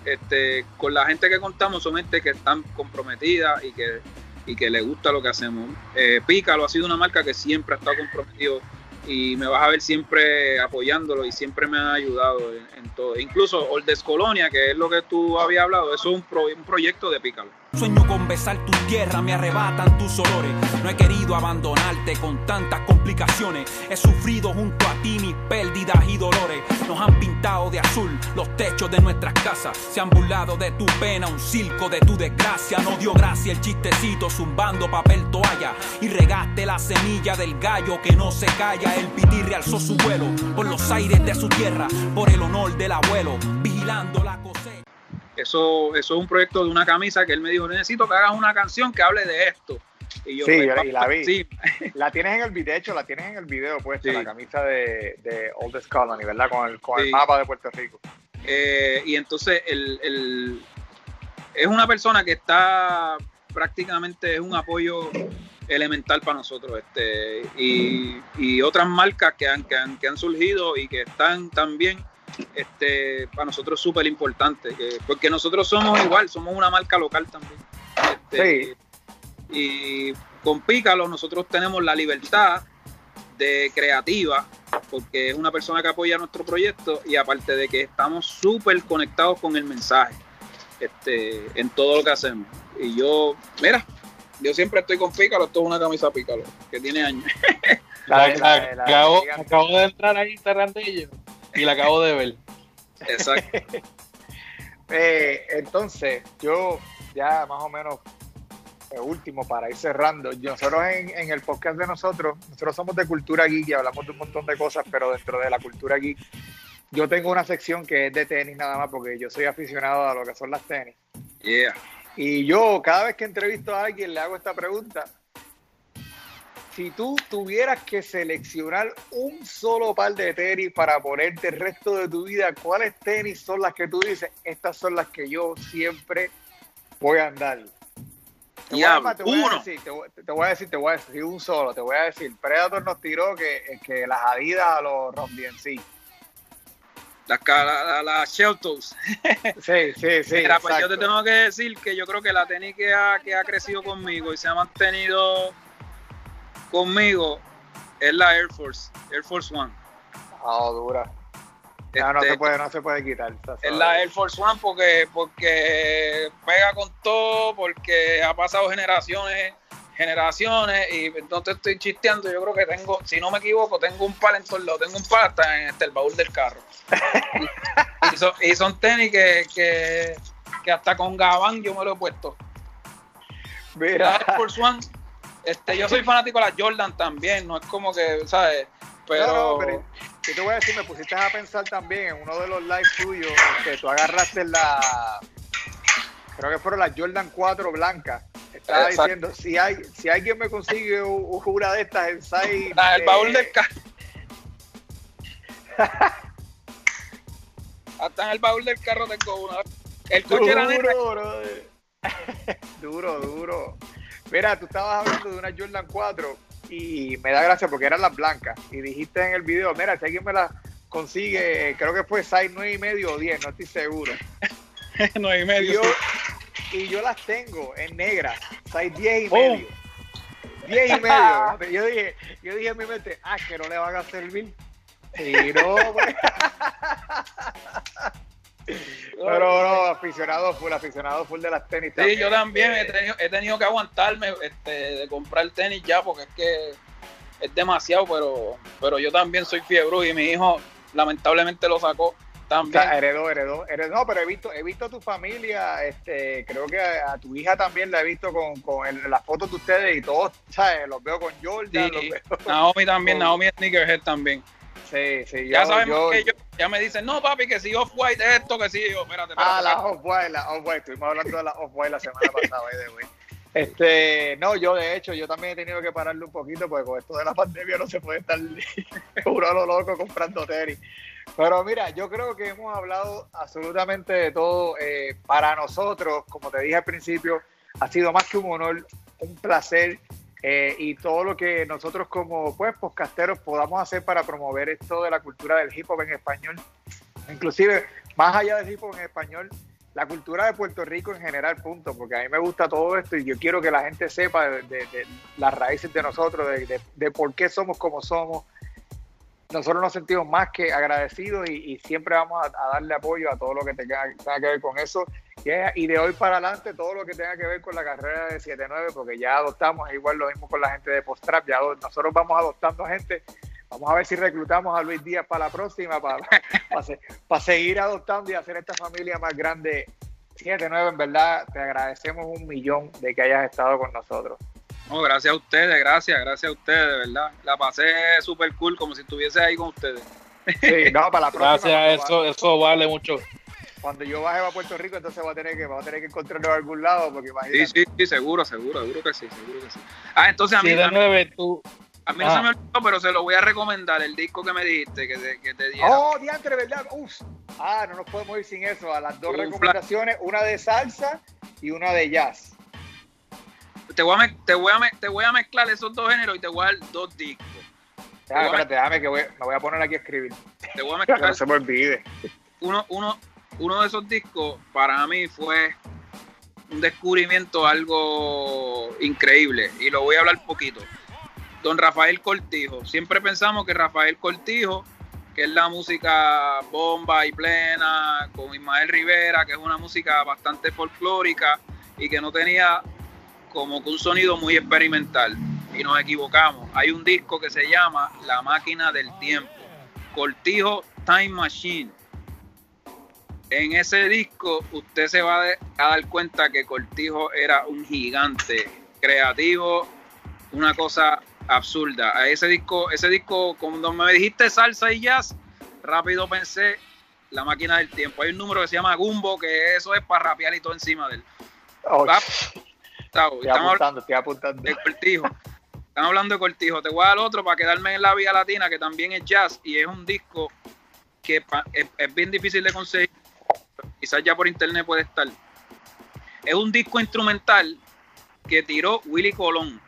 este, con la gente que contamos son gente que están comprometida y que, y que le gusta lo que hacemos. Eh, Pícalo ha sido una marca que siempre ha estado comprometido y me vas a ver siempre apoyándolo y siempre me han ayudado en, en todo. Incluso Oldes Colonia, que es lo que tú habías hablado, eso es un, pro- un proyecto de Pícalo. Sueño con besar tu tierra, me arrebatan tus olores. No he querido abandonarte con tantas complicaciones. He sufrido junto a ti mis pérdidas y dolores. Nos han pintado de azul los techos de nuestras casas. Se han burlado de tu pena, un circo de tu desgracia. No dio gracia el chistecito zumbando papel toalla. Y regaste la semilla del gallo que no se calla. El pitirre alzó su vuelo por los aires de su tierra, por el honor del abuelo, vigilando la cosecha. Eso, eso es un proyecto de una camisa que él me dijo, necesito que hagas una canción que hable de esto. Y yo, Sí, pues, yo- y vamos la vi. sí. La tienes en el video, de hecho, la tienes en el video puesta, Sí. la camisa de, de Oldest Colony, ¿verdad? Con el, con el mapa de Puerto Rico. Eh, y entonces el, el- es una persona que está prácticamente es un apoyo elemental para nosotros este y, y otras marcas que han, que han, que han surgido y que están también este para nosotros súper importante porque nosotros somos igual somos una marca local también Este, y con Pícalo nosotros tenemos la libertad de creativa porque es una persona que apoya nuestro proyecto y aparte de que estamos súper conectados con el mensaje este, en todo lo que hacemos. Y yo, mira, yo siempre estoy con Pícalo, esto es una camisa Pícalo, que tiene años. La- La- la- la- la- acabo, la- acabo de entrar ahí en Terrandillo y la acabo de ver. Exacto. Eh, entonces, yo ya más o menos eh, último para ir cerrando. Nosotros en, en el podcast de nosotros, nosotros somos de cultura geek y hablamos de un montón de cosas, pero dentro de la cultura geek, yo tengo una sección que es de tenis nada más, porque yo soy aficionado a lo que son las tenis. Yeah. Y yo, cada vez que entrevisto a alguien, le hago esta pregunta. Si tú tuvieras que seleccionar un solo par de tenis para ponerte el resto de tu vida, ¿cuáles tenis son las que tú dices? Estas son las que yo siempre voy a andar. Te voy, a, Diablo, te voy a uno. decir, te, voy, te voy a decir, te voy a decir un solo, te voy a decir. Predator nos tiró que, que las Adidas a los Ron DMC. Las la, la, la Sheltos. Sí, sí, sí. Mira, pues yo te tengo que decir que yo creo que la tenis que ha, que ha crecido conmigo y se ha mantenido conmigo es la Air Force, Air Force One. Ah, dura. No, no Este, se puede, no se puede quitar. Es la Air Force One porque, porque pega con todo, porque ha pasado generaciones, generaciones, y no te estoy chisteando, yo creo que tengo, si no me equivoco, tengo un par en todos lados, tengo un par hasta en este, el baúl del carro. Y, y son, y son tenis que, que, que hasta con Gabán yo me lo he puesto. Mira, Air Force One, este, yo soy fanático de las Jordan también, no es como que, ¿sabes? Pero, no, pero yo te voy a decir, me pusiste a pensar también en uno de los lives tuyos que tú agarraste la. Creo que fueron las Jordan 4 blancas. Estaba Exacto. diciendo, si hay si alguien me consigue una de estas en size. Ah, el eh, baúl del carro. Hasta en el baúl del carro tengo una. El coche era negro. Duro, duro, duro. Mira, tú estabas hablando de una Jordan 4 y me da gracia porque eran las blancas. Y dijiste en el video, mira, si alguien me las consigue, creo que fue 6, 9 y medio o 10, no estoy seguro. no y Y medio. yo, sí. y yo las tengo en negra, 6, 10 y Oh. medio. 10 y medio. Yo dije, yo dije en mi mente, ah, que no le van a servir. Y no, pues. Pero no, aficionado full, aficionado full de las tenis. Sí, yo también he tenido, he tenido que aguantarme este, de comprar tenis ya porque es que es demasiado, pero, pero yo también soy fiebre y mi hijo lamentablemente lo sacó O también. sea, heredó, heredó, heredó. No, pero he visto, he visto a tu familia, este, creo que a, a tu hija también la he visto con, con el- las fotos de ustedes y todos, ¿sabes? Los veo con Jordan, Sí, los veo. Naomi también, con- Naomi es Sneakerhead también. Sí, sí, Ya yo- sabemos yo- que ellos ya me dicen, no papi, que si Off-White es esto, que si yo, espérate, espérate. Ah, la. Off-White, la Off-White. Estuvimos hablando de la Off-White la semana pasada, way. Este, no, yo de hecho, yo también he tenido que pararle un poquito porque con esto de la pandemia no se puede estar uno a lo loco comprando tenis. Pero mira, yo creo que hemos hablado absolutamente de todo. Eh, para nosotros, como te dije al principio, ha sido más que un honor, un placer eh, y todo lo que nosotros como pues podcasteros podamos hacer para promover esto de la cultura del hip hop en español. Inclusive, más allá del hip hop en español, la cultura de Puerto Rico en general, punto, porque a mí me gusta todo esto y yo quiero que la gente sepa de, las raíces de nosotros, de, por qué somos como somos. Nosotros nos sentimos más que agradecidos y, siempre vamos a, darle apoyo a todo lo que tenga que ver con eso. Y, es- y de hoy para adelante, todo lo que tenga que ver con la carrera de 7-9, porque ya adoptamos, igual lo mismo con la gente de Postrap, ya nosotros vamos adoptando gente. Vamos a ver si reclutamos a Luis Díaz para la próxima, para, para, se- para seguir adoptando y hacer esta familia más grande. 7-9, en verdad, te agradecemos un millón de que hayas estado con nosotros. No, gracias a ustedes, gracias, gracias a ustedes, de verdad. La pasé súper cool, como si estuviese ahí con ustedes. Sí, no, para la próxima. Gracias, eso, eso vale mucho. Cuando yo baje a Puerto Rico, entonces voy a tener que, voy a tener que encontrarlo en algún lado, porque Sí, imagínate. sí, sí, seguro, seguro, seguro que sí, seguro que sí. Ah, entonces a mí, Si de a mí, nueve tú. a mí no Ah. se me olvidó, pero se lo voy a recomendar, el disco que me dijiste, que te, que te diera. Oh, diantre, ¿verdad? Uf. Ah, no nos podemos ir sin eso. A las dos recomendaciones, una de salsa y una de jazz. Te, voy a te, voy a te voy a mezclar esos dos géneros y te voy a dar dos discos. Déjame, espérate, déjame que voy- me voy a poner aquí a escribir. Te voy a Que mezclar no se me olvide. uno, uno, uno de esos discos para mí fue un descubrimiento algo increíble y lo voy a hablar poquito. Don Rafael Cortijo. Siempre pensamos que Rafael Cortijo, que es la música bomba y plena, con Ismael Rivera, que es una música bastante folclórica y que no tenía como que un sonido muy experimental. Y nos equivocamos. Hay un disco que se llama La Máquina del Tiempo. Cortijo Time Machine. En ese disco usted se va a dar cuenta que Cortijo era un gigante creativo, una cosa absurda. A ese disco, ese disco, cuando me dijiste salsa y jazz, rápido pensé la máquina del tiempo. Hay un número que se llama Gumbo, que eso es para rapear y todo encima de él. Oh, Estamos apuntando, estoy apuntando. de Cortijo. Están hablando de Cortijo. Te voy a dar otro para quedarme en la Vía Latina, que también es jazz y es un disco que es bien difícil de conseguir. Quizás ya por internet puede estar. Es un disco instrumental que tiró Willy Colón.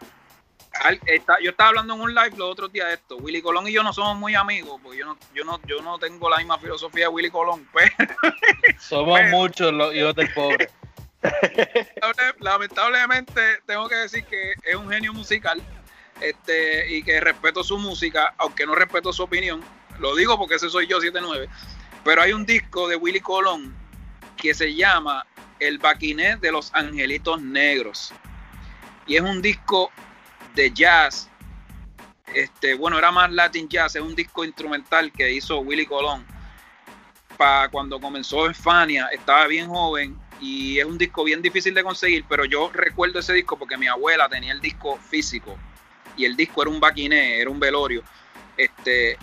Yo estaba hablando en un live los otros días de esto. Willy Colón y yo no somos muy amigos, porque yo no, yo no, yo no tengo la misma filosofía de Willy Colón. Pero Somos Pero- muchos los hijos del pobre. lamentable- lamentablemente tengo que decir que es un genio musical este, y que respeto su música, aunque no respeto su opinión. Lo digo porque ese soy yo, 7-9. Pero hay un disco de Willy Colón que se llama El Baquinet de los Angelitos Negros. Y es un disco de jazz. Este, bueno, era más Latin jazz, es un disco instrumental que hizo Willy Colón. para cuando comenzó en Fania, estaba bien joven y es un disco bien difícil de conseguir, pero yo recuerdo ese disco porque mi abuela tenía el disco físico y el disco era un baquiné, era un velorio. Este,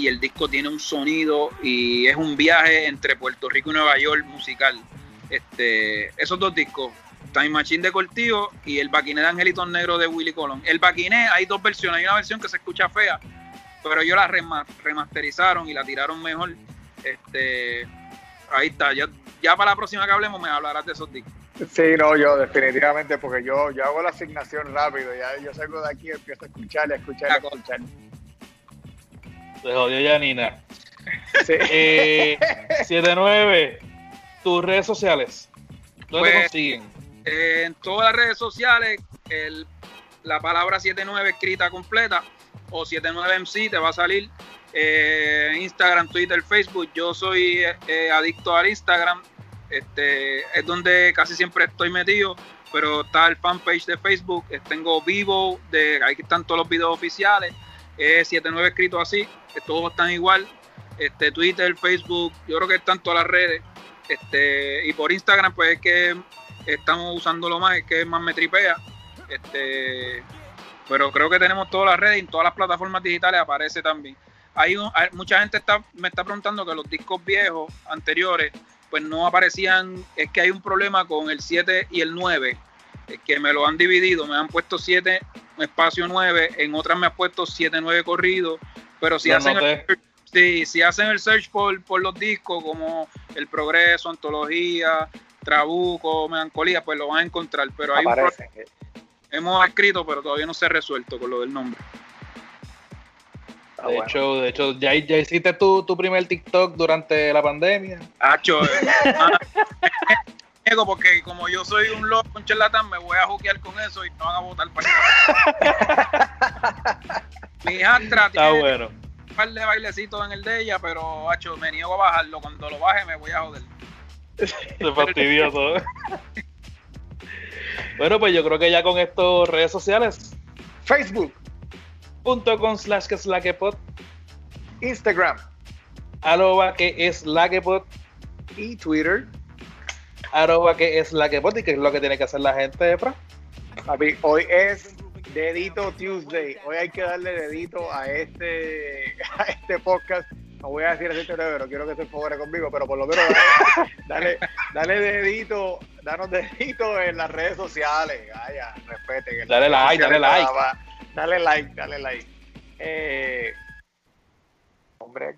y el disco tiene un sonido y es un viaje entre Puerto Rico y Nueva York musical. Este, esos dos discos, Time Machine de Cortijo y el Baquiné de Angelito Negro de Willy Colón. El Baquiné hay dos versiones, hay una versión que se escucha fea, pero ellos la remasterizaron y la tiraron mejor. Este, ahí está, ya, ya para la próxima que hablemos me hablarás de esos discos. Sí, no, yo definitivamente, porque yo, yo hago la asignación rápido, ya yo salgo de aquí y empiezo a escuchar, a escuchar, a escuchar. Se jodió Janina. Sí. Eh, 79, tus redes sociales. ¿Dónde Pues, consiguen? Eh, en todas las redes sociales, el, la palabra 79 escrita completa o 79MC te va a salir. Eh, Instagram, Twitter, Facebook. Yo soy eh, adicto al Instagram. Este, es donde casi siempre estoy metido. Pero está el fanpage de Facebook. Tengo vivo, de, ahí están todos los videos oficiales. Eh, 79 escrito así. que todos están igual. Este, Twitter, Facebook. Yo creo que están todas las redes. Este, y por Instagram, pues es que estamos usándolo más, es que más me tripea. Este, pero creo que tenemos todas las redes y en todas las plataformas digitales aparece también. Hay, un- hay- mucha gente está, me está preguntando que los discos viejos anteriores pues no aparecían, es que hay un problema con el 7 y el 9, eh, que me lo han dividido, me han puesto 7 espacio 9, en otras me han puesto 7 9 corrido, pero si hacen el, noté. sí, si hacen el search por, por los discos como El Progreso, Antología, Trabuco, Melancolía, pues lo van a encontrar, pero hay un pro- Aparecen. hemos escrito, pero todavía no se ha resuelto con lo del nombre. Ah, De bueno. hecho, de hecho ya, ya hiciste tu, tu primer TikTok durante la pandemia. Hacho, eh, ah, niego porque como yo soy un loco, un charlatán, me voy a juquear con eso y me van a votar para Mi hijastra Está tiene bueno. un par de bailecitos en el de ella, pero hacho, me niego a bajarlo. Cuando lo baje me voy a joder. Se fastidió todo. bueno, pues yo creo que ya con estos redes sociales, Facebook, punto com slash que es la que pod, Instagram arroba que es la que pod, y Twitter. Arroba que es la que pod, y que es lo que tiene que hacer la gente, Efra. Papi, hoy es Dedito Tuesday. Hoy hay que darle dedito a este, a este podcast. No voy a decir así, pero quiero que se pobre conmigo, pero por lo menos dale, dale, dale dedito, danos dedito en las redes sociales. Vaya, respeten. Dale like, dale más. Dale like, dale like. Eh, hombre,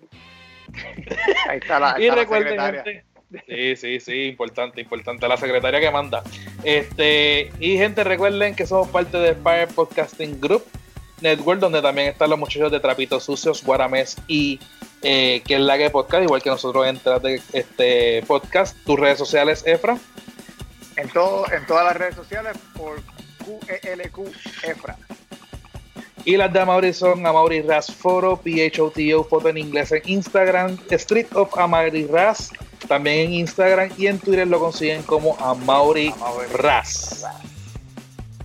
ahí está la, ahí Y está la recuerden, secretaria. gente. Sí, sí, sí, importante, importante. La secretaria que manda. Este, y gente, recuerden que somos parte de Spire Podcasting Group Network, donde también están los muchachos de Trapitos Sucios, Guaramés y eh, que es la que podcast, igual que nosotros en de este podcast. Tus redes sociales, Efra. En, todo, en todas las redes sociales por E QELQ EFRA. Y las de Amaury son Amaury Ras Foro, PHOTO, foto en inglés en Instagram, Street of Amaury Ras, también en Instagram y en Twitter lo consiguen como Amaury Ras.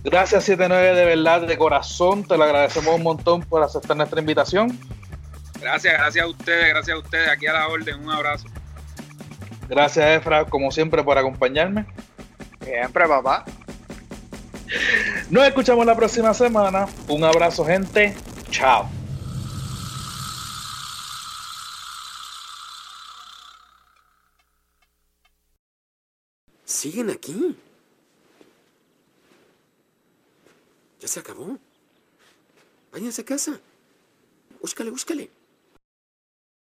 Gracias 79 de verdad, de corazón, te lo agradecemos un montón por aceptar nuestra invitación. Gracias, gracias a ustedes, gracias a ustedes. Aquí a la orden, un abrazo. Gracias Efra, como siempre, por acompañarme. Siempre, papá. Nos escuchamos la próxima semana. Un abrazo, gente. Chao. Siguen aquí. Ya se acabó. Váyanse a casa. Búscale, búscale.